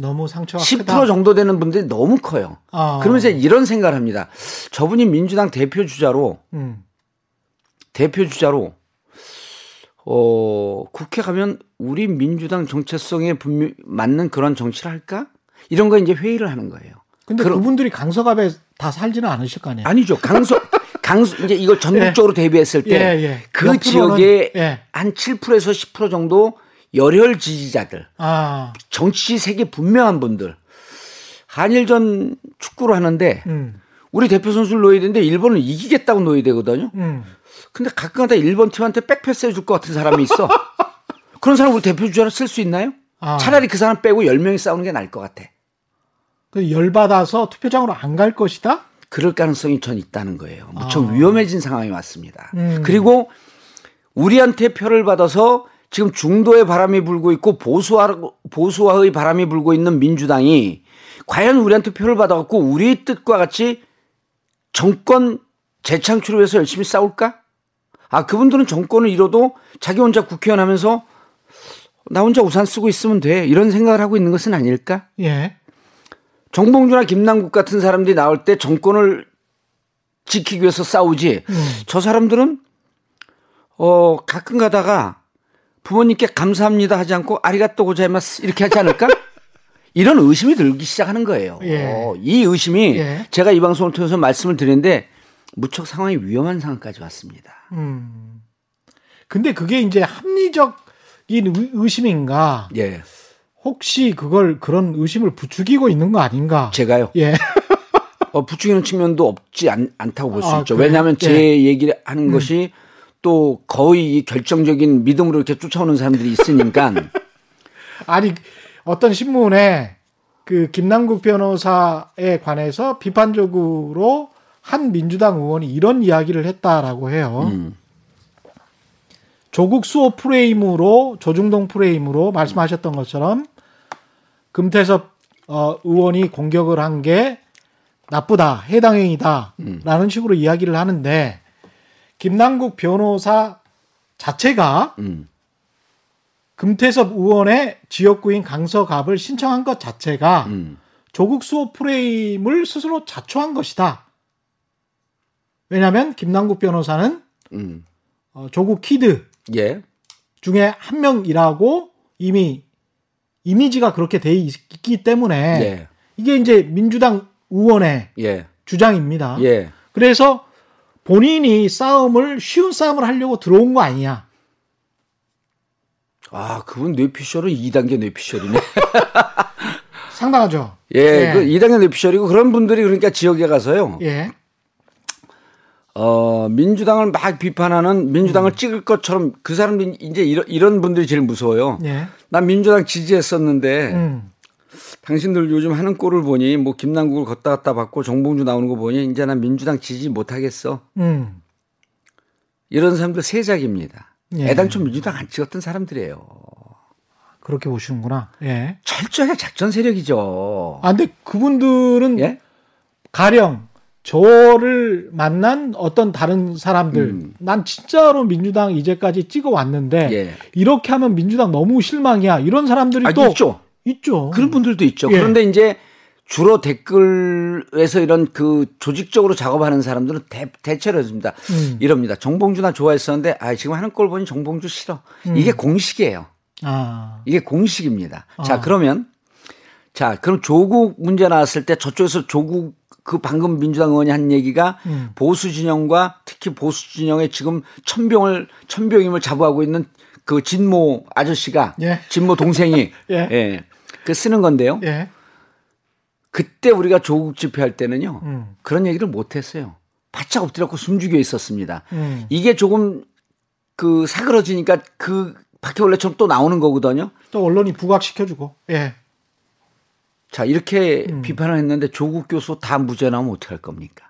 너무 상처가 10% 크다. 정도 되는 분들이 너무 커요. 아. 그러면서 이런 생각을 합니다. 저분이 민주당 대표 주자로 음. 대표 주자로 어 국회 가면 우리 민주당 정체성에 분명 맞는 그런 정치를 할까? 이런 거 이제 회의를 하는 거예요. 근데 그럼, 그분들이 강서갑에 다 살지는 않으실 거 아니에요? 아니죠. 강서 [LAUGHS] 강수 이제 이걸 전국적으로 예. 대비했을 때그 예, 예. 그 지역에 예. 한 7%에서 10% 정도 열혈 지지자들, 아. 정치 세계 분명한 분들. 한일전 축구를 하는데 음. 우리 대표 선수를 넣어야 되는데 일본을 이기겠다고 넣어야 되거든요. 음. 근데 가끔가다 일본 팀한테 백패스 해줄 것 같은 사람이 있어. [LAUGHS] 그런 사람 우리 대표 주자로 쓸 수 있나요? 아. 차라리 그 사람 빼고 10명이 싸우는 게 나을 것 같아. 그 열받아서 투표장으로 안 갈 것이다? 그럴 가능성이 전 있다는 거예요. 무척 아. 위험해진 상황이 왔습니다. 음. 그리고 우리한테 표를 받아서 지금 중도의 바람이 불고 있고 보수화, 보수화의 바람이 불고 있는 민주당이 과연 우리한테 표를 받아갖고 우리의 뜻과 같이 정권 재창출을 위해서 열심히 싸울까? 아, 그분들은 정권을 잃어도 자기 혼자 국회의원 하면서 나 혼자 우산 쓰고 있으면 돼. 이런 생각을 하고 있는 것은 아닐까? 예. 정봉주나 김남국 같은 사람들이 나올 때 정권을 지키기 위해서 싸우지. 음. 저 사람들은 어 가끔 가다가 부모님께 감사합니다 하지 않고 아리가또 고자이마스 이렇게 하지 않을까? [LAUGHS] 이런 의심이 들기 시작하는 거예요. 예. 어, 이 의심이 예. 제가 이 방송을 통해서 말씀을 드리는데 무척 상황이 위험한 상황까지 왔습니다. 음. 근데 그게 이제 합리적인 의심인가? 예. 혹시 그걸 그런 의심을 부추기고 있는 거 아닌가? 제가요? 예. [LAUGHS] 어, 부추기는 측면도 없지 않, 다고 볼수 아, 있죠. 그래? 왜냐하면 제 예. 얘기를 하는 음. 것이 또 거의 결정적인 믿음으로 이렇게 쫓아오는 사람들이 있으니까. [LAUGHS] 아니, 어떤 신문에 그 김남국 변호사에 관해서 비판적으로 한 민주당 의원이 이런 이야기를 했다라고 해요. 음. 조국 수호 프레임으로 조중동 프레임으로 말씀하셨던 것처럼 금태섭 어, 의원이 공격을 한 게 나쁘다, 해당 행위다라는 음. 식으로 이야기를 하는데 김남국 변호사 자체가 음. 금태섭 의원의 지역구인 강서갑을 신청한 것 자체가 음. 조국 수호 프레임을 스스로 자초한 것이다. 왜냐하면 김남국 변호사는 음. 어, 조국 kid 예. 중에 한 명이라고 이미 이미지가 그렇게 돼 있기 때문에 예. 이게 이제 민주당 의원의 예. 주장입니다. 예. 그래서 본인이 싸움을 쉬운 싸움을 하려고 들어온 거 아니냐. 아, 그분 뇌피셜은 2단계 뇌피셜이네. [LAUGHS] 상당하죠. 예, 예. 그 2단계 뇌피셜이고 그런 분들이 그러니까 지역에 가서요. 예. 어, 민주당을 막 비판하는 민주당을 음. 찍을 것처럼 그 사람들이 이제 이런, 이런 분들이 제일 무서워요. 예. 난 민주당 지지했었는데 음. 당신들 요즘 하는 꼴을 보니 뭐 김남국을 걷다 갔다 받고 정봉주 나오는 거 보니 이제 난 민주당 지지 못하겠어. 음. 이런 사람들 세작입니다. 예. 애당초 민주당 안 찍었던 사람들이에요. 그렇게 보시는구나. 예. 철저하게 작전 세력이죠. 아, 근데 그분들은 예? 가령 저를 만난 어떤 다른 사람들, 음. 난 진짜로 민주당 이제까지 찍어 왔는데 예. 이렇게 하면 민주당 너무 실망이야. 이런 사람들이 아, 또 있죠. 있죠. 그런 분들도 있죠. 예. 그런데 이제 주로 댓글에서 이런 그 조직적으로 작업하는 사람들은 대, 대체로 해줍니다. 음. 이럽니다. 정봉주 나 좋아했었는데 아 지금 하는 걸 보니 정봉주 싫어. 음. 이게 공식이에요. 아. 이게 공식입니다. 아. 자 그러면 자 그럼 조국 문제 나왔을 때 저쪽에서 조국 그 방금 민주당 의원이 한 얘기가 음. 보수 진영과 특히 보수 진영의 지금 천병을 천병임을 자부하고 있는 그 진모 아저씨가 예. 진모 동생이 [LAUGHS] 예. 예. 그 쓰는 건데요. 예. 그때 우리가 조국 집회할 때는요. 음. 그런 얘기를 못 했어요. 바짝 엎드렸고 숨죽여 있었습니다. 음. 이게 조금 그 사그러지니까 그 바퀴벌레처럼 또 나오는 거거든요. 또 언론이 부각시켜주고. 예. 자, 이렇게 음. 비판을 했는데 조국 교수 다 무죄 나오면 어떻게 할 겁니까?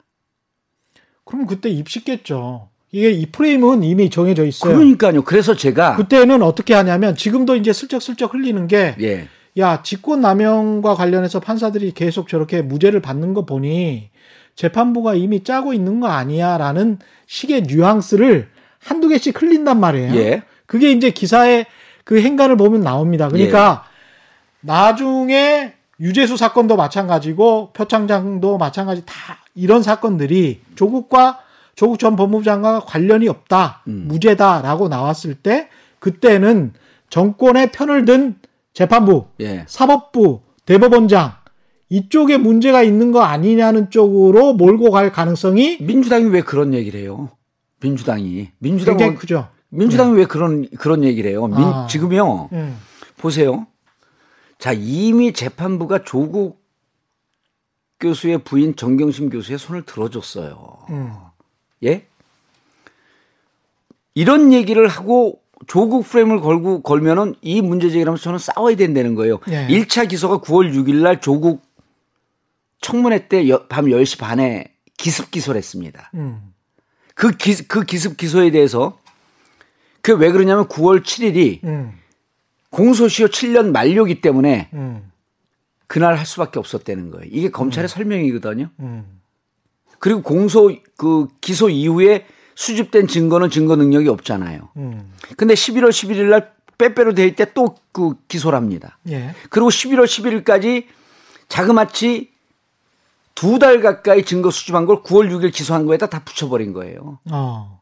그럼 그때 입식겠죠. 이게 이 프레임은 이미 정해져 있어요. 그러니까요. 그래서 제가 그때는 어떻게 하냐면 지금도 이제 슬쩍슬쩍 흘리는 게 예. 야, 직권 남용과 관련해서 판사들이 계속 저렇게 무죄를 받는 거 보니 재판부가 이미 짜고 있는 거 아니야 라는 식의 뉘앙스를 한두 개씩 흘린단 말이에요. 예. 그게 이제 기사의 그 행간을 보면 나옵니다. 그러니까 예. 나중에 유재수 사건도 마찬가지고 표창장도 마찬가지 다 이런 사건들이 조국과 조국 전 법무부 장관과 관련이 없다, 음. 무죄다라고 나왔을 때 그때는 정권의 편을 든 재판부, 예. 사법부, 대법원장 이쪽에 문제가 있는 거 아니냐는 쪽으로 몰고 갈 가능성이 민주당이 왜 그런 얘기를 해요? 민주당이 민주당 굉장히 크죠. 민주당이 네. 왜 그런 그런 얘기를 해요? 민, 아. 지금요. 네. 보세요. 자, 이미 재판부가 조국 교수의 부인 정경심 교수의 손을 들어줬어요. 음. 예? 이런 얘기를 하고 조국 프레임을 걸고 걸면은 이 문제 제기하면서 저는 싸워야 된다는 거예요. 예. 1차 기소가 9월 6일 날 조국 청문회 때 밤 10시 반에 기습 기소를 했습니다. 음. 그, 기, 그 기습 기소에 대해서 그게 왜 그러냐면 9월 7일이 음. 공소시효 7년 만료기 때문에 음. 그날 할 수밖에 없었다는 거예요. 이게 검찰의 음. 설명이거든요. 음. 그리고 공소 그 기소 이후에 수집된 증거는 증거 능력이 없잖아요. 음. 근데 11월 11일 날 빼빼로 돼 있을 때또 그 기소를 합니다. 예. 그리고 11월 11일까지 자그마치 두 달 가까이 증거 수집한 걸 9월 6일 기소한 거에다 다 붙여버린 거예요. 어.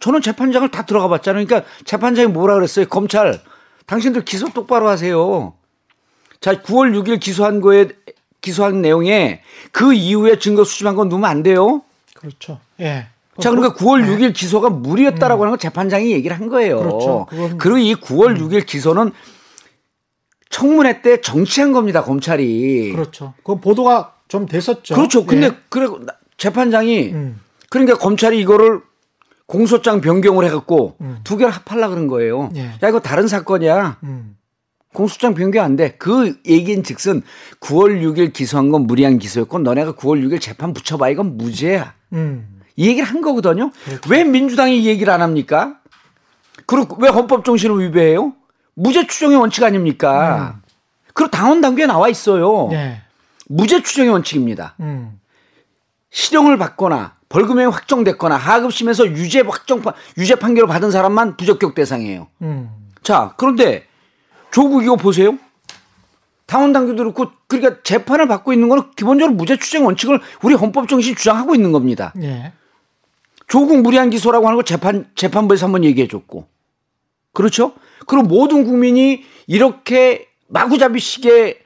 저는 재판장을 다 들어가 봤잖아요. 그러니까 재판장이 뭐라 그랬어요? 검찰 당신들 기소 똑바로 하세요. 자, 9월 6일 기소한 거에 기소한 내용에 그 이후에 증거 수집한 건 넣으면 안 돼요. 그렇죠. 예. 자, 그러니까 9월 네. 6일 기소가 무리였다라고 음. 하는 건 재판장이 얘기를 한 거예요. 그렇죠. 그리고 이 9월 음. 6일 기소는 청문회 때 정치한 겁니다, 검찰이. 그렇죠. 그 보도가 좀 됐었죠. 그렇죠. 근데 예. 그래 재판장이 음. 그러니까 검찰이 이거를 공소장 변경을 해갖고 음. 두 개를 합하려 그런 거예요. 예. 야 이거 다른 사건이야. 음. 공소장 변경 안 돼. 그 얘기인 즉슨 9월 6일 기소한 건 무리한 기소였고 너네가 9월 6일 재판 붙여봐 이건 무죄야. 음. 이 얘기를 한 거거든요. 그렇죠. 왜 민주당이 이 얘기를 안 합니까? 그리고 왜 헌법 정신을 위배해요? 무죄 추정의 원칙 아닙니까? 음. 그리고 당원 당규에 나와 있어요. 예. 무죄 추정의 원칙입니다. 음. 실형을 받거나 벌금형이 확정됐거나 하급심에서 유죄 확정 유죄 판결을 받은 사람만 부적격 대상이에요. 음. 자, 그런데 조국 이거 보세요. 당원 당규도 그렇고 그러니까 재판을 받고 있는 거는 기본적으로 무죄 추정 원칙을 우리 헌법 정신 주장하고 있는 겁니다. 예. 조국 무리한 기소라고 하는 걸 재판 재판부에서 한번 얘기해 줬고. 그렇죠? 그리고 모든 국민이 이렇게 마구잡이식에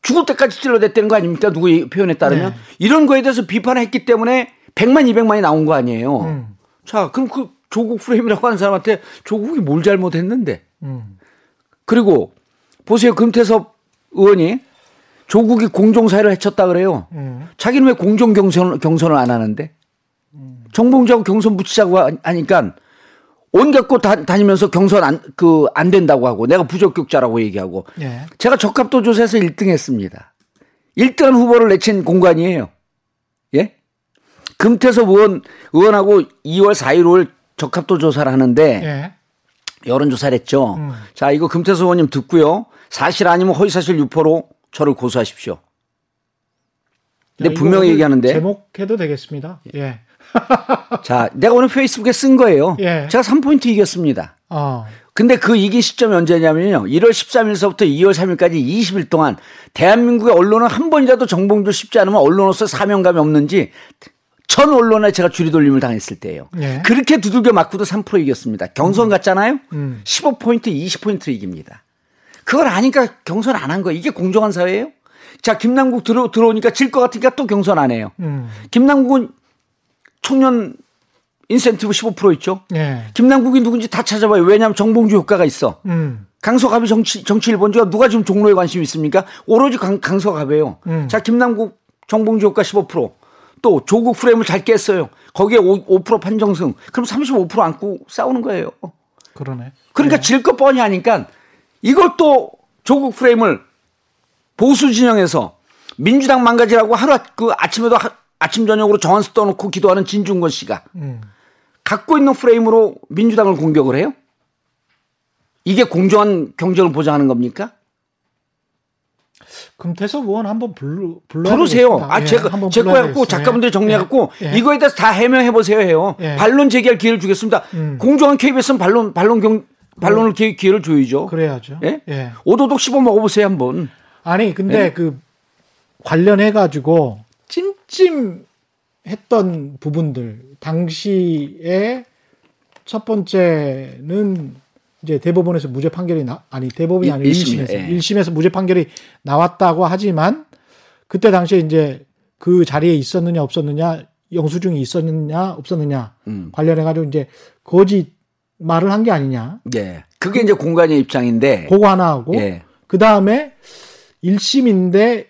죽을 때까지 찔러댔다는 거 아닙니까? 누구의 표현에 따르면. 네. 이런 거에 대해서 비판을 했기 때문에 100만, 200만이 나온 거 아니에요. 음. 자, 그럼 그 조국 프레임이라고 하는 사람한테 조국이 뭘 잘못했는데. 음. 그리고 보세요. 금태섭 의원이 조국이 공정사회를 해쳤다 그래요. 음. 자기는 왜 공정 경선, 경선을 안 하는데? 정봉주하고 경선 붙이자고 하니까 온갖 곳 다, 다니면서 경선 안, 그, 안 된다고 하고 내가 부적격자라고 얘기하고 예. 제가 적합도 조사에서 1등 했습니다. 1등한 후보를 내친 공간이에요. 예? 금태섭 의원, 의원하고 2월 4일 5일 적합도 조사를 하는데 예. 여론조사를 했죠. 음. 자, 이거 금태섭 의원님 듣고요. 사실 아니면 허위사실 유포로 저를 고소하십시오. 근데 야, 분명히 얘기하는데. 제목해도 되겠습니다. 예. 자, 내가 오늘 페이스북에 쓴 거예요. 예. 제가 3포인트 이겼습니다. 어. 근데 그 이긴 시점이 언제냐면요. 1월 13일서부터 2월 3일까지 20일 동안 대한민국의 언론은 한 번이라도 정봉주 쉽지 않으면 언론으로서 사명감이 없는지 전 언론에 제가 줄이돌림을 당했을 때예요. 예. 그렇게 두들겨 맞고도 3% 이겼습니다. 경선 갔잖아요. 음. 15포인트, 20포인트 이깁니다. 그걸 아니까 경선 안 한 거예요. 이게 공정한 사회예요? 자, 김남국 들어, 들어오니까 질 것 같으니까 또 경선 안 해요. 음. 김남국은 청년 인센티브 15% 있죠. 예. 김남국이 누군지 다 찾아봐요. 왜냐하면 정봉주 효과가 있어. 음. 강서갑이 정치, 정치 1번지가 누가 지금 종로에 관심 있습니까? 오로지 강, 강서갑이에요. 음. 자, 김남국 정봉주 효과 15%. 또 조국 프레임을 잘 깼어요. 거기에 5%, 5% 판정승. 그럼 35% 안고 싸우는 거예요. 그러네. 그러니까 네. 질것 뻔히 하니까 이걸 또 조국 프레임을 보수 진영에서 민주당 망가지라고 하루 그 아침에도 하, 아침 저녁으로 정한수 떠놓고 기도하는 진중권 씨가 음. 갖고 있는 프레임으로 민주당을 공격을 해요? 이게 공정한 경쟁을 보장하는 겁니까? 금태섭 의원 한번 불러 부르세요. 아 예, 제가 제 거였고 작가분들 정리해갖고 예, 예. 이거에 대해서 다 해명해 보세요 해요. 예. 반론 제기할 기회를 주겠습니다. 음. 공정한 KBS는 반론 반론 경 반론을 음. 기회, 를 줘야죠. 그래야죠. 예? 예. 오도독 씹어 먹어보세요 한번. 아니 근데 예? 그 관련해 가지고 찜찜했던 부분들 당시에 첫 번째는 이제 대법원에서 무죄 판결이 나 아니 대법원이 아니고 1심에서 예. 1심에서 무죄 판결이 나왔다고 하지만 그때 당시에 이제 그 자리에 있었느냐 없었느냐 영수증이 있었느냐 없었느냐 음. 관련해 가지고 이제 거짓 말을 한 게 아니냐. 예. 그게 그, 이제 공간의 입장인데. 그거 하나 하고 예. 그 다음에 1심인데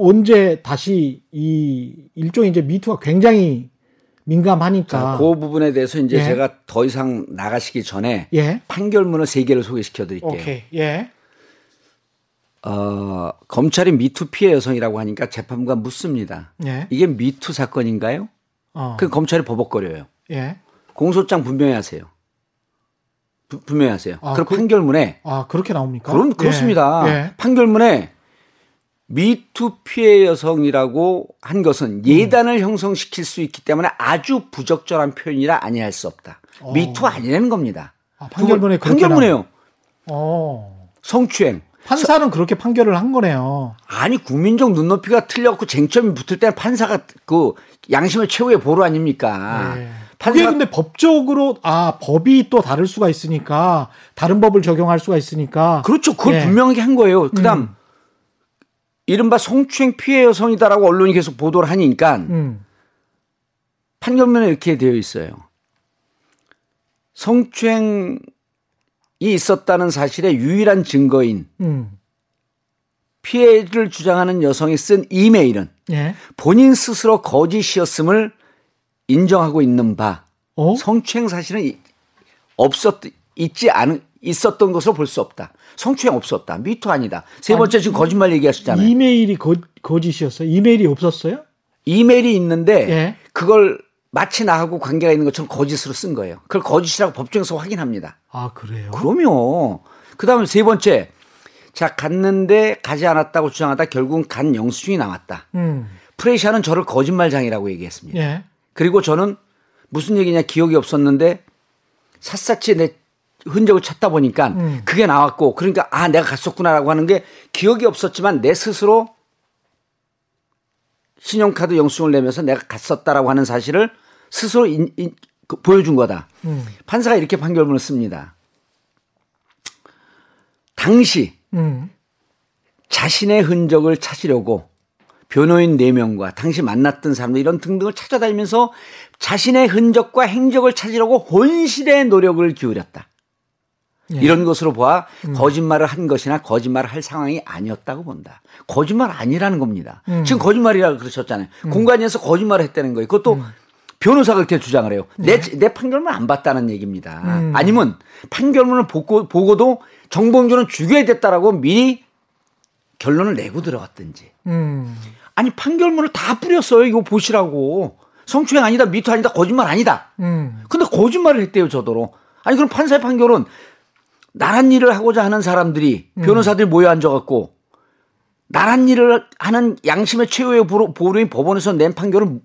언제 다시 이 일종의 이제 미투가 굉장히 민감하니까. 자, 그 부분에 대해서 이제 예. 제가 더 이상 나가시기 전에 예. 판결문을 세 개를 소개시켜 드릴게요. 오케이. 예. 어, 검찰이 미투 피해 여성이라고 하니까 재판관 묻습니다. 예. 이게 미투 사건인가요? 어. 그 검찰이 버벅거려요. 예. 공소장 분명히 하세요. 부, 분명히 하세요. 아, 그럼 그, 판결문에 아 그렇게 나옵니까? 그럼 그렇습니다. 예. 예. 판결문에 미투 피해 여성이라고 한 것은 음. 예단을 음. 형성시킬 수 있기 때문에 아주 부적절한 표현이라 아니할 수 없다. 어. 미투 아니라는 겁니다. 아, 판결문에 판결문에요. 어. 성추행. 판사는 서, 그렇게 판결을 한 거네요. 아니 국민적 눈높이가 틀렸고 쟁점이 붙을 때는 판사가 그 양심의 최후의 보루 아닙니까? 네. 그게 근데 법적으로 아 법이 또 다를 수가 있으니까 다른 법을 적용할 수가 있으니까 그렇죠. 그걸 네. 분명하게 한 거예요. 그다음 음. 이른바 성추행 피해 여성이다라고 언론이 계속 보도를 하니까 음. 판결문에 이렇게 되어 있어요. 성추행이 있었다는 사실의 유일한 증거인 음. 피해를 주장하는 여성이 쓴 이메일은 예. 본인 스스로 거짓이었음을 인정하고 있는 바 어? 성추행 사실은 없었 있지 않은 있었던 것으로 볼 수 없다. 성추행 없었다. 미투 아니다. 세 번째 아니, 지금 거짓말 얘기하시잖아요. 이메일이 거, 거짓이었어요? 이메일이 없었어요? 이메일이 있는데 예. 그걸 마치 나하고 관계가 있는 것처럼 거짓으로 쓴 거예요. 그걸 거짓이라고 법정에서 확인합니다. 아 그래요? 그럼요. 그다음에 세 번째 자 갔는데 가지 않았다고 주장하다 결국은 간 영수증이 나왔다. 음. 프레시아는 저를 거짓말장이라고 얘기했습니다. 예. 그리고 저는 무슨 얘기냐 기억이 없었는데 샅샅이 내 흔적을 찾다 보니까 음. 그게 나왔고 그러니까 아 내가 갔었구나라고 하는 게 기억이 없었지만 내 스스로 신용카드 영수증을 내면서 내가 갔었다라고 하는 사실을 스스로 인, 인, 그, 보여준 거다. 음. 판사가 이렇게 판결문을 씁니다. 당시 음. 자신의 흔적을 찾으려고 변호인 4명과 당시 만났던 사람들 이런 등등을 찾아다니면서 자신의 흔적과 행적을 찾으려고 혼신의 노력을 기울였다. 예. 이런 것으로 보아 음. 거짓말을 한 것이나 거짓말을 할 상황이 아니었다고 본다. 거짓말 아니라는 겁니다. 음. 지금 거짓말이라고 그러셨잖아요. 음. 공간에서 거짓말을 했다는 거예요. 그것도 음. 변호사가 그렇게 주장을 해요. 네. 내, 내 판결문 안 봤다는 얘기입니다. 음. 아니면 판결문을 보고, 보고도 정봉주는 죽여야 됐다라고 미리 결론을 내고 들어갔든지. 음. 아니 판결문을 다 뿌렸어요. 이거 보시라고. 성추행 아니다, 미투 아니다, 거짓말 아니다. 음. 근데 거짓말을 했대요, 저더러. 아니 그럼 판사의 판결은 나란 일을 하고자 하는 사람들이 음. 변호사들이 모여 앉아갖고 나란 일을 하는 양심의 최후의 보루인 법원에서 낸 판결을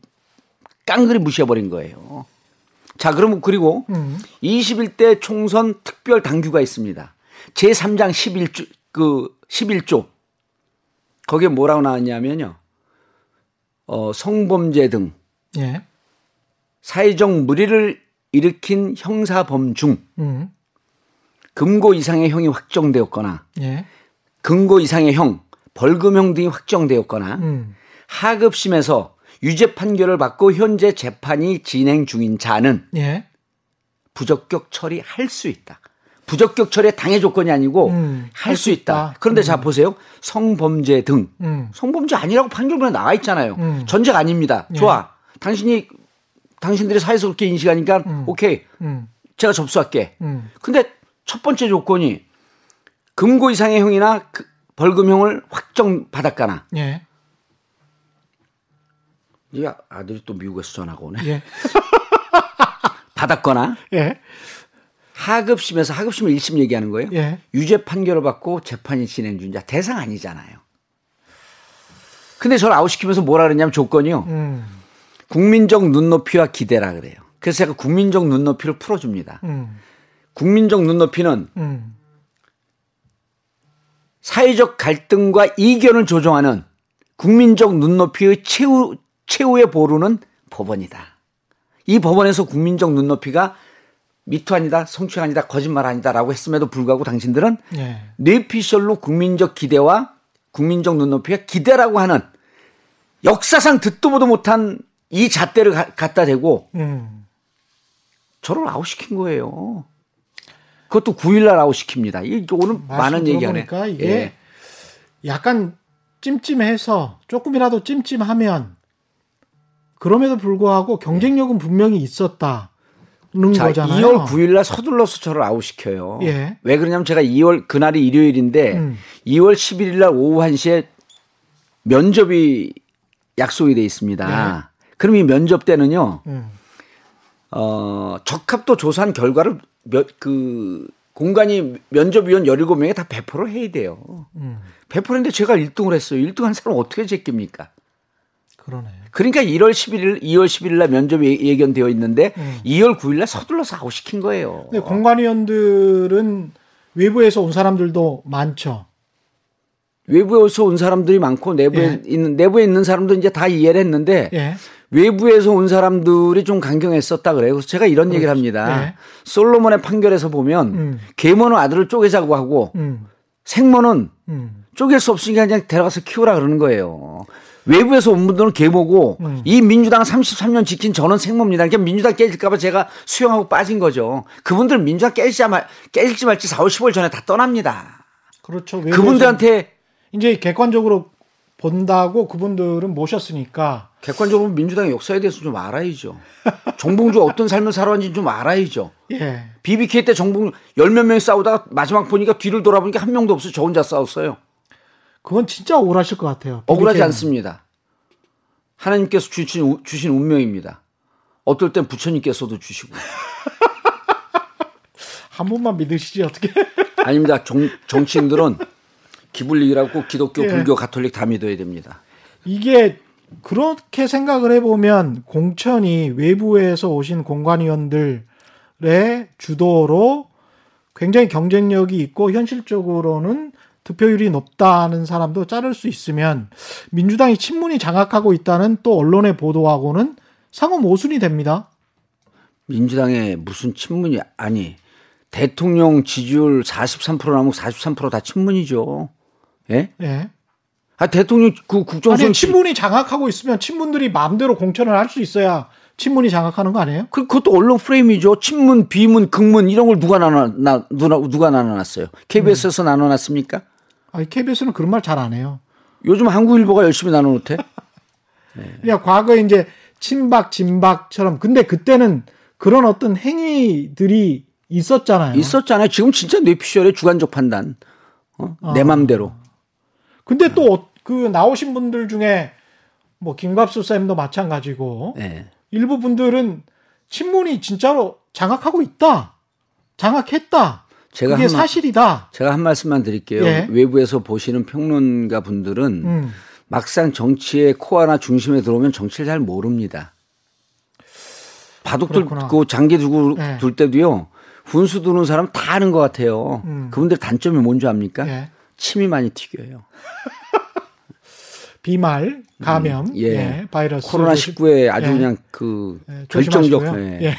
깡그리 무시해버린 거예요. 자, 그러면 그리고 음. 21대 총선 특별 당규가 있습니다. 제3장 11조, 그 11조. 거기에 뭐라고 나왔냐면요. 어, 성범죄 등 예. 사회적 무리를 일으킨 형사범 중 음. 금고 이상의 형이 확정되었거나 예. 금고 이상의 형, 벌금형 등이 확정되었거나 음. 하급심에서 유죄 판결을 받고 현재 재판이 진행 중인 자는 예. 부적격 처리할 수 있다. 부적격 처리의 당의 조건이 아니고 음, 할수 있다. 있다. 그런데 음. 자 보세요. 성범죄 등 음. 성범죄 아니라고 판결문에 나와 있잖아요. 음. 전제가 아닙니다. 예. 좋아. 당신이 당신들이 사회에서 그렇게 인식하니까 음. 오케이. 음. 제가 접수할게. 근데 첫 번째 조건이 금고 이상의 형이나 그 벌금형을 확정 받았거나. 예. 이 아들이 또 미국에서 전화가 오네. 예. [LAUGHS] 받았거나. 예. 하급심에서 하급심을 1심 얘기하는 거예요. 예. 유죄 판결을 받고 재판이 진행 중자 대상 아니잖아요. 근데 저를 아웃시키면서 뭐라 그랬냐면 조건이요. 음. 국민적 눈높이와 기대라 그래요. 그래서 제가 국민적 눈높이를 풀어줍니다. 음. 국민적 눈높이는 음. 사회적 갈등과 이견을 조정하는 국민적 눈높이의 최후, 최후의 보루는 법원이다. 이 법원에서 국민적 눈높이가 미투 아니다, 성추행 아니다, 거짓말 아니다라고 했음에도 불구하고 당신들은 네. 뇌피셜로 국민적 기대와 국민적 눈높이가 기대라고 하는 역사상 듣도 보도 못한 이 잣대를 가, 갖다 대고 음. 저를 아웃시킨 거예요. 그것도 9일날 아웃시킵니다. 이게 오늘 많은 얘기하네. 이게 예. 약간 찜찜해서 조금이라도 찜찜하면 그럼에도 불구하고 경쟁력은 분명히 있었다. 자, 거잖아요. 2월 9일 날 서둘러서 저를 아웃시켜요. 예. 왜 그러냐면 제가 2월 그날이 일요일인데 음. 2월 11일 날 오후 1시에 면접이 약속이 돼 있습니다. 예. 그럼 이 면접 때는요. 음. 어, 적합도 조사한 결과를 몇, 그 공간이 면접위원 17명에 다 배포를 해야 돼요. 음. 배포를 했는데 제가 1등을 했어요. 1등 한 사람 어떻게 제낍니까? 그러네. 그러니까 1월 11일, 2월 11일 날 면접이 예견되어 있는데 음. 2월 9일 날 서둘러서 아웃시킨 거예요. 근데 공관위원들은 외부에서 온 사람들도 많죠. 외부에서 온 사람들이 많고 내부에 예. 있는 내부에 있는 사람도 이제 다 이해를 했는데 예. 외부에서 온 사람들이 좀 강경했었다 그래요. 그래서 제가 이런 그렇지. 얘기를 합니다. 예. 솔로몬의 판결에서 보면 음. 계모는 아들을 쪼개자고 하고 음. 생모는 음. 쪼갤 수 없으니까 그냥 데려가서 키우라 그러는 거예요. 외부에서 온 분들은 계모고 음. 이 민주당 33년 지킨 저는 생모입니다. 그러니까 민주당 깨질까봐 제가 수용하고 빠진 거죠. 그분들은 민주당 깨질지, 말, 깨질지 말지 4월 15일 전에 다 떠납니다. 그렇죠. 그분들한테 이제 객관적으로 본다고 그분들은 모셨으니까 객관적으로 민주당의 역사에 대해서 좀 알아야죠. 정봉주가 어떤 삶을 살아왔는지 좀 알아야죠. 예. BBK 때 정봉주 열몇 명이 싸우다가 마지막 보니까 뒤를 돌아보니까 한 명도 없어 저 혼자 싸웠어요. 그건 진짜 억울하실 것 같아요. 억울하지 않습니다. 하나님께서 주신, 주신 운명입니다. 어떨 땐 부처님께서도 주시고. [LAUGHS] 한 번만 믿으시지 어떻게? 아닙니다. 정, 정치인들은 기불릭이라고 기독교, 예. 불교, 가톨릭 다 믿어야 됩니다. 이게 그렇게 생각을 해보면 공천이 외부에서 오신 공관위원들의 주도로 굉장히 경쟁력이 있고 현실적으로는 득표율이 높다는 사람도 자를 수 있으면 민주당이 친문이 장악하고 있다는 또 언론의 보도하고는 상호 모순이 됩니다. 민주당의 무슨 친문이 아니 대통령 지지율 43% 나면 43%다 친문이죠. 예? 예. 아 대통령 그 국정선 아니 친문이 장악하고 있으면 친문들이 마음대로 공천을 할 수 있어야 친문이 장악하는 거 아니에요? 그, 그것도 언론 프레임이죠. 친문, 비문, 극문 이런 걸 누가 나눠 나 누가 누가 나눠놨어요? KBS에서 음. 나눠놨습니까? 아니, KBS는 그런 말 잘 안 해요. 요즘 한국일보가 열심히 나눠놓대. [LAUGHS] 네. 그냥 과거에 이제 친박 진박처럼 근데 그때는 그런 어떤 행위들이 있었잖아요. 있었잖아요. 지금 진짜 뇌피셜의 주관적 판단. 어? 아. 내 맘대로. 근데 또그 어, 나오신 분들 중에 뭐 김갑수 쌤도 마찬가지고 네. 일부 분들은 친문이 진짜로 장악하고 있다. 장악했다. 제가 그게 사실이다. 제가 한 말씀만 드릴게요. 예. 외부에서 보시는 평론가 분들은 음. 막상 정치의 코어나 중심에 들어오면 정치를 잘 모릅니다. 바둑 들고 장기 두고 예. 둘 때도요. 훈수 두는 사람 다 아는 것 같아요. 음. 그분들 단점이 뭔지 압니까? 예. 침이 많이 튀겨요. 비말, 감염, 음, 예. 예. 바이러스. 코로나 19에 아주 예. 그냥 그 예, 결정적. 예. 예.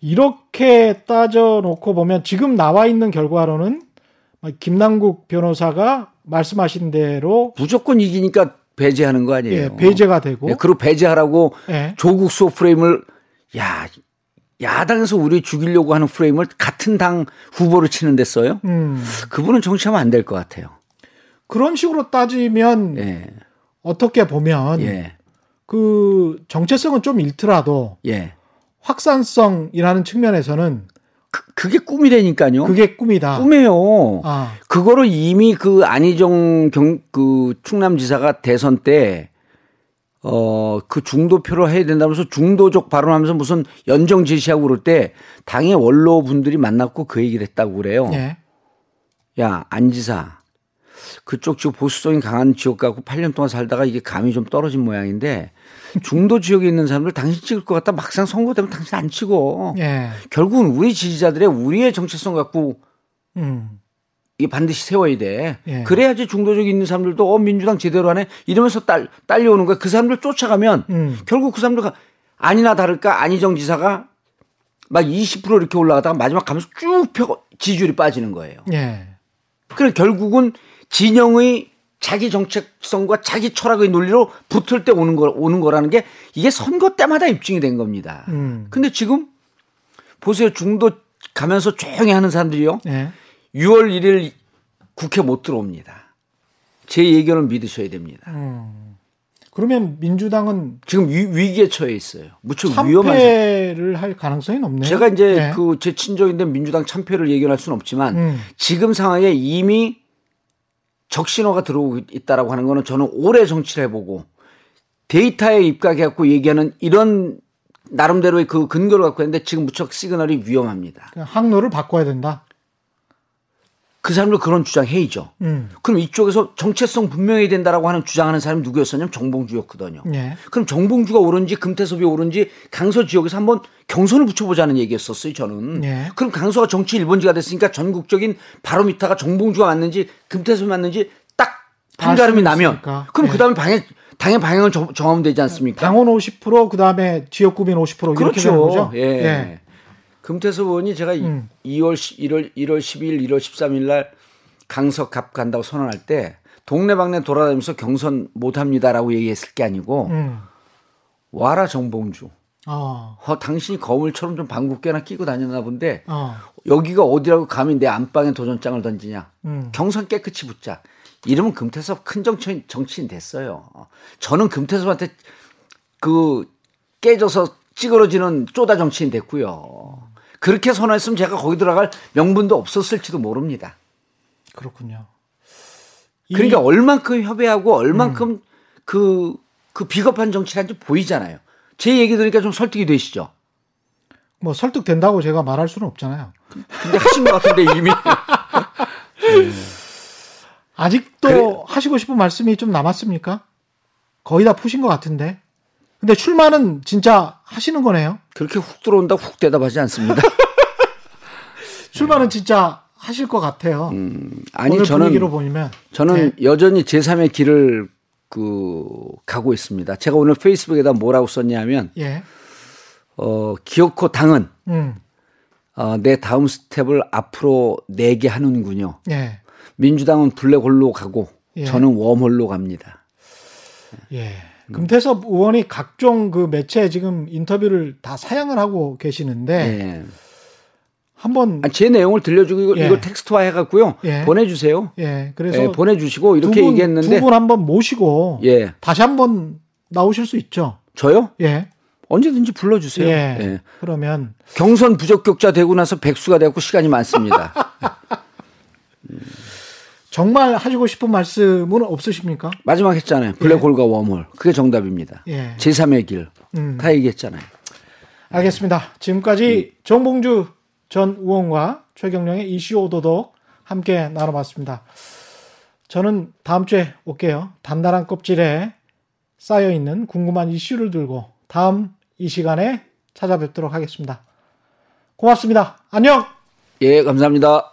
이렇게 따져 놓고 보면 지금 나와 있는 결과로는 김남국 변호사가 말씀하신 대로 무조건 이기니까 배제하는 거 아니에요? 예, 배제가 되고. 예, 그리고 배제하라고 조국 수호 프레임을 야 야당에서 우리 죽이려고 하는 프레임을 같은 당 후보로 치는 데 써요? 음. 그분은 정치하면 안 될 것 같아요. 그런 식으로 따지면 예. 어떻게 보면 예. 그 정체성은 좀 잃더라도 예. 확산성이라는 측면에서는 그, 게 꿈이라니까요. 그게 꿈이다. 꿈이에요. 아. 그거를 이미 그 안희정 경, 그 충남지사가 대선 때 어, 그 중도표로 해야 된다면서 중도적 발언하면서 무슨 연정 제시하고 그럴 때 당의 원로 분들이 만났고 그 얘기를 했다고 그래요. 네. 야, 안지사. 그쪽 지금 보수성이 강한 지역 갖고 8년 동안 살다가 이게 감이 좀 떨어진 모양인데 중도 지역에 있는 사람들 당신 찍을 것 같다 막상 선거 되면 당신 안 치고 네. 결국은 우리 지지자들의 우리의 정체성 갖고 음. 이게 반드시 세워야 돼. 예. 그래야지 중도적 있는 사람들도 어 민주당 제대로 하네 이러면서 딸 딸려오는 거야. 그 사람들 쫓아가면 음. 결국 그 사람들 아니나 다를까 안희정 지사가 막 20% 이렇게 올라가다가 마지막 가면서 쭉 펴고 지지율이 빠지는 거예요. 예. 그래 결국은 진영의 자기 정책성과 자기 철학의 논리로 붙을 때 오는 거 오는 거라는 게 이게 선거 때마다 입증이 된 겁니다. 음. 근데 지금 보세요 중도 가면서 조용히 하는 사람들이요. 예. 6월 1일 국회 못 들어옵니다. 제 얘기는 믿으셔야 됩니다. 음. 그러면 민주당은 지금 위, 기에 처해 있어요. 무척 위험한 참패를 할 가능성이 높네요. 제가 이제 네. 그제 친정인데 민주당 참패를 예견할 수는 없지만 음. 지금 상황에 이미 적신호가 들어오고 있다라고 하는 거는 저는 오래 정치를 해보고 데이터에 입각해 갖고 얘기하는 이런 나름대로의 그 근거를 갖고 있는데 지금 무척 시그널이 위험합니다. 항로를 바꿔야 된다. 그 사람들 그런 주장 해이죠. 음. 그럼 이쪽에서 정체성 분명해야 된다라고 하는 주장하는 사람이 누구였었냐면 정봉주였거든요. 예. 그럼 정봉주가 오른지 금태섭이 오른지 강서 지역에서 한번 경선을 붙여보자는 얘기였었어요. 저는. 예. 그럼 강서가 정치 1번지가 됐으니까 전국적인 바로미터가 정봉주가 맞는지 금태섭이 맞는지 딱 판가름이 나면 그럼 예. 그다음에 방해 당의 방향을 정, 하면 되지 않습니까? 당원 50% 그다음에 지역 구민 50% 그렇죠. 이렇게 되는 거죠. 예. 예. 금태섭 의원이 제가 음. 2월 1월 1월 12일 1월 13일 날 강서 갑 간다고 선언할 때 동네방네 돌아다니면서 경선 못 합니다라고 얘기했을 게 아니고 음. 와라 정봉주. 어. 어. 당신이 거물처럼 좀 방귀깨나 끼고 다녔나 본데 어. 여기가 어디라고 감히 내 안방에 도전장을 던지냐. 음. 경선 깨끗이 붙자. 이러면 금태섭 큰 정치인, 정치인 됐어요. 저는 금태섭한테 그 깨져서 찌그러지는 쪼다 정치인 됐고요. 그렇게 선언했으면 제가 거기 들어갈 명분도 없었을지도 모릅니다. 그렇군요. 그러니까 얼만큼 협의하고 얼만큼 음. 그, 그 비겁한 정치인지 보이잖아요. 제 얘기 들으니까 좀 설득이 되시죠? 뭐 설득된다고 제가 말할 수는 없잖아요. 근데 하신 것 같은데 이미. [LAUGHS] 네. 아직도 그래. 하시고 싶은 말씀이 좀 남았습니까? 거의 다 푸신 것 같은데. 근데 출마는 진짜 하시는 거네요. 그렇게 훅 들어온다 훅 대답하지 않습니다. [LAUGHS] 출마는 진짜 하실 것 같아요. 음, 아니 저는 분위기로 보면 저는 네. 여전히 제3의 길을 그 가고 있습니다. 제가 오늘 페이스북에다 뭐라고 썼냐면 예. 어, 기어코 당은 음. 어, 내 다음 스텝을 앞으로 내게 하는군요. 예. 민주당은 블랙홀로 가고 예. 저는 웜홀로 갑니다. 예. 금태섭 의원이 각종 그 매체에 지금 인터뷰를 다 사양을 하고 계시는데 네. 한번 아, 제 내용을 들려주고 이거, 예. 이거 텍스트화 해갖고요 예. 보내주세요. 예, 그래서 예, 보내주시고 이렇게 두 분, 얘기했는데 두 분 한번 모시고 예. 다시 한번 나오실 수 있죠. 저요? 예. 언제든지 불러주세요. 예. 예. 그러면 경선 부적격자 되고 나서 백수가 되고 시간이 많습니다. [LAUGHS] 정말 하시고 싶은 말씀은 없으십니까? 마지막 했잖아요. 블랙홀과 예. 웜홀. 그게 정답입니다. 예. 제3의 길. 음. 다 얘기했잖아요. 알겠습니다. 지금까지 음. 정봉주 전 의원과 최경령의 이슈 오도독 함께 나눠봤습니다. 저는 다음 주에 올게요. 단단한 껍질에 쌓여있는 궁금한 이슈를 들고 다음 이 시간에 찾아뵙도록 하겠습니다. 고맙습니다. 안녕! 예, 감사합니다.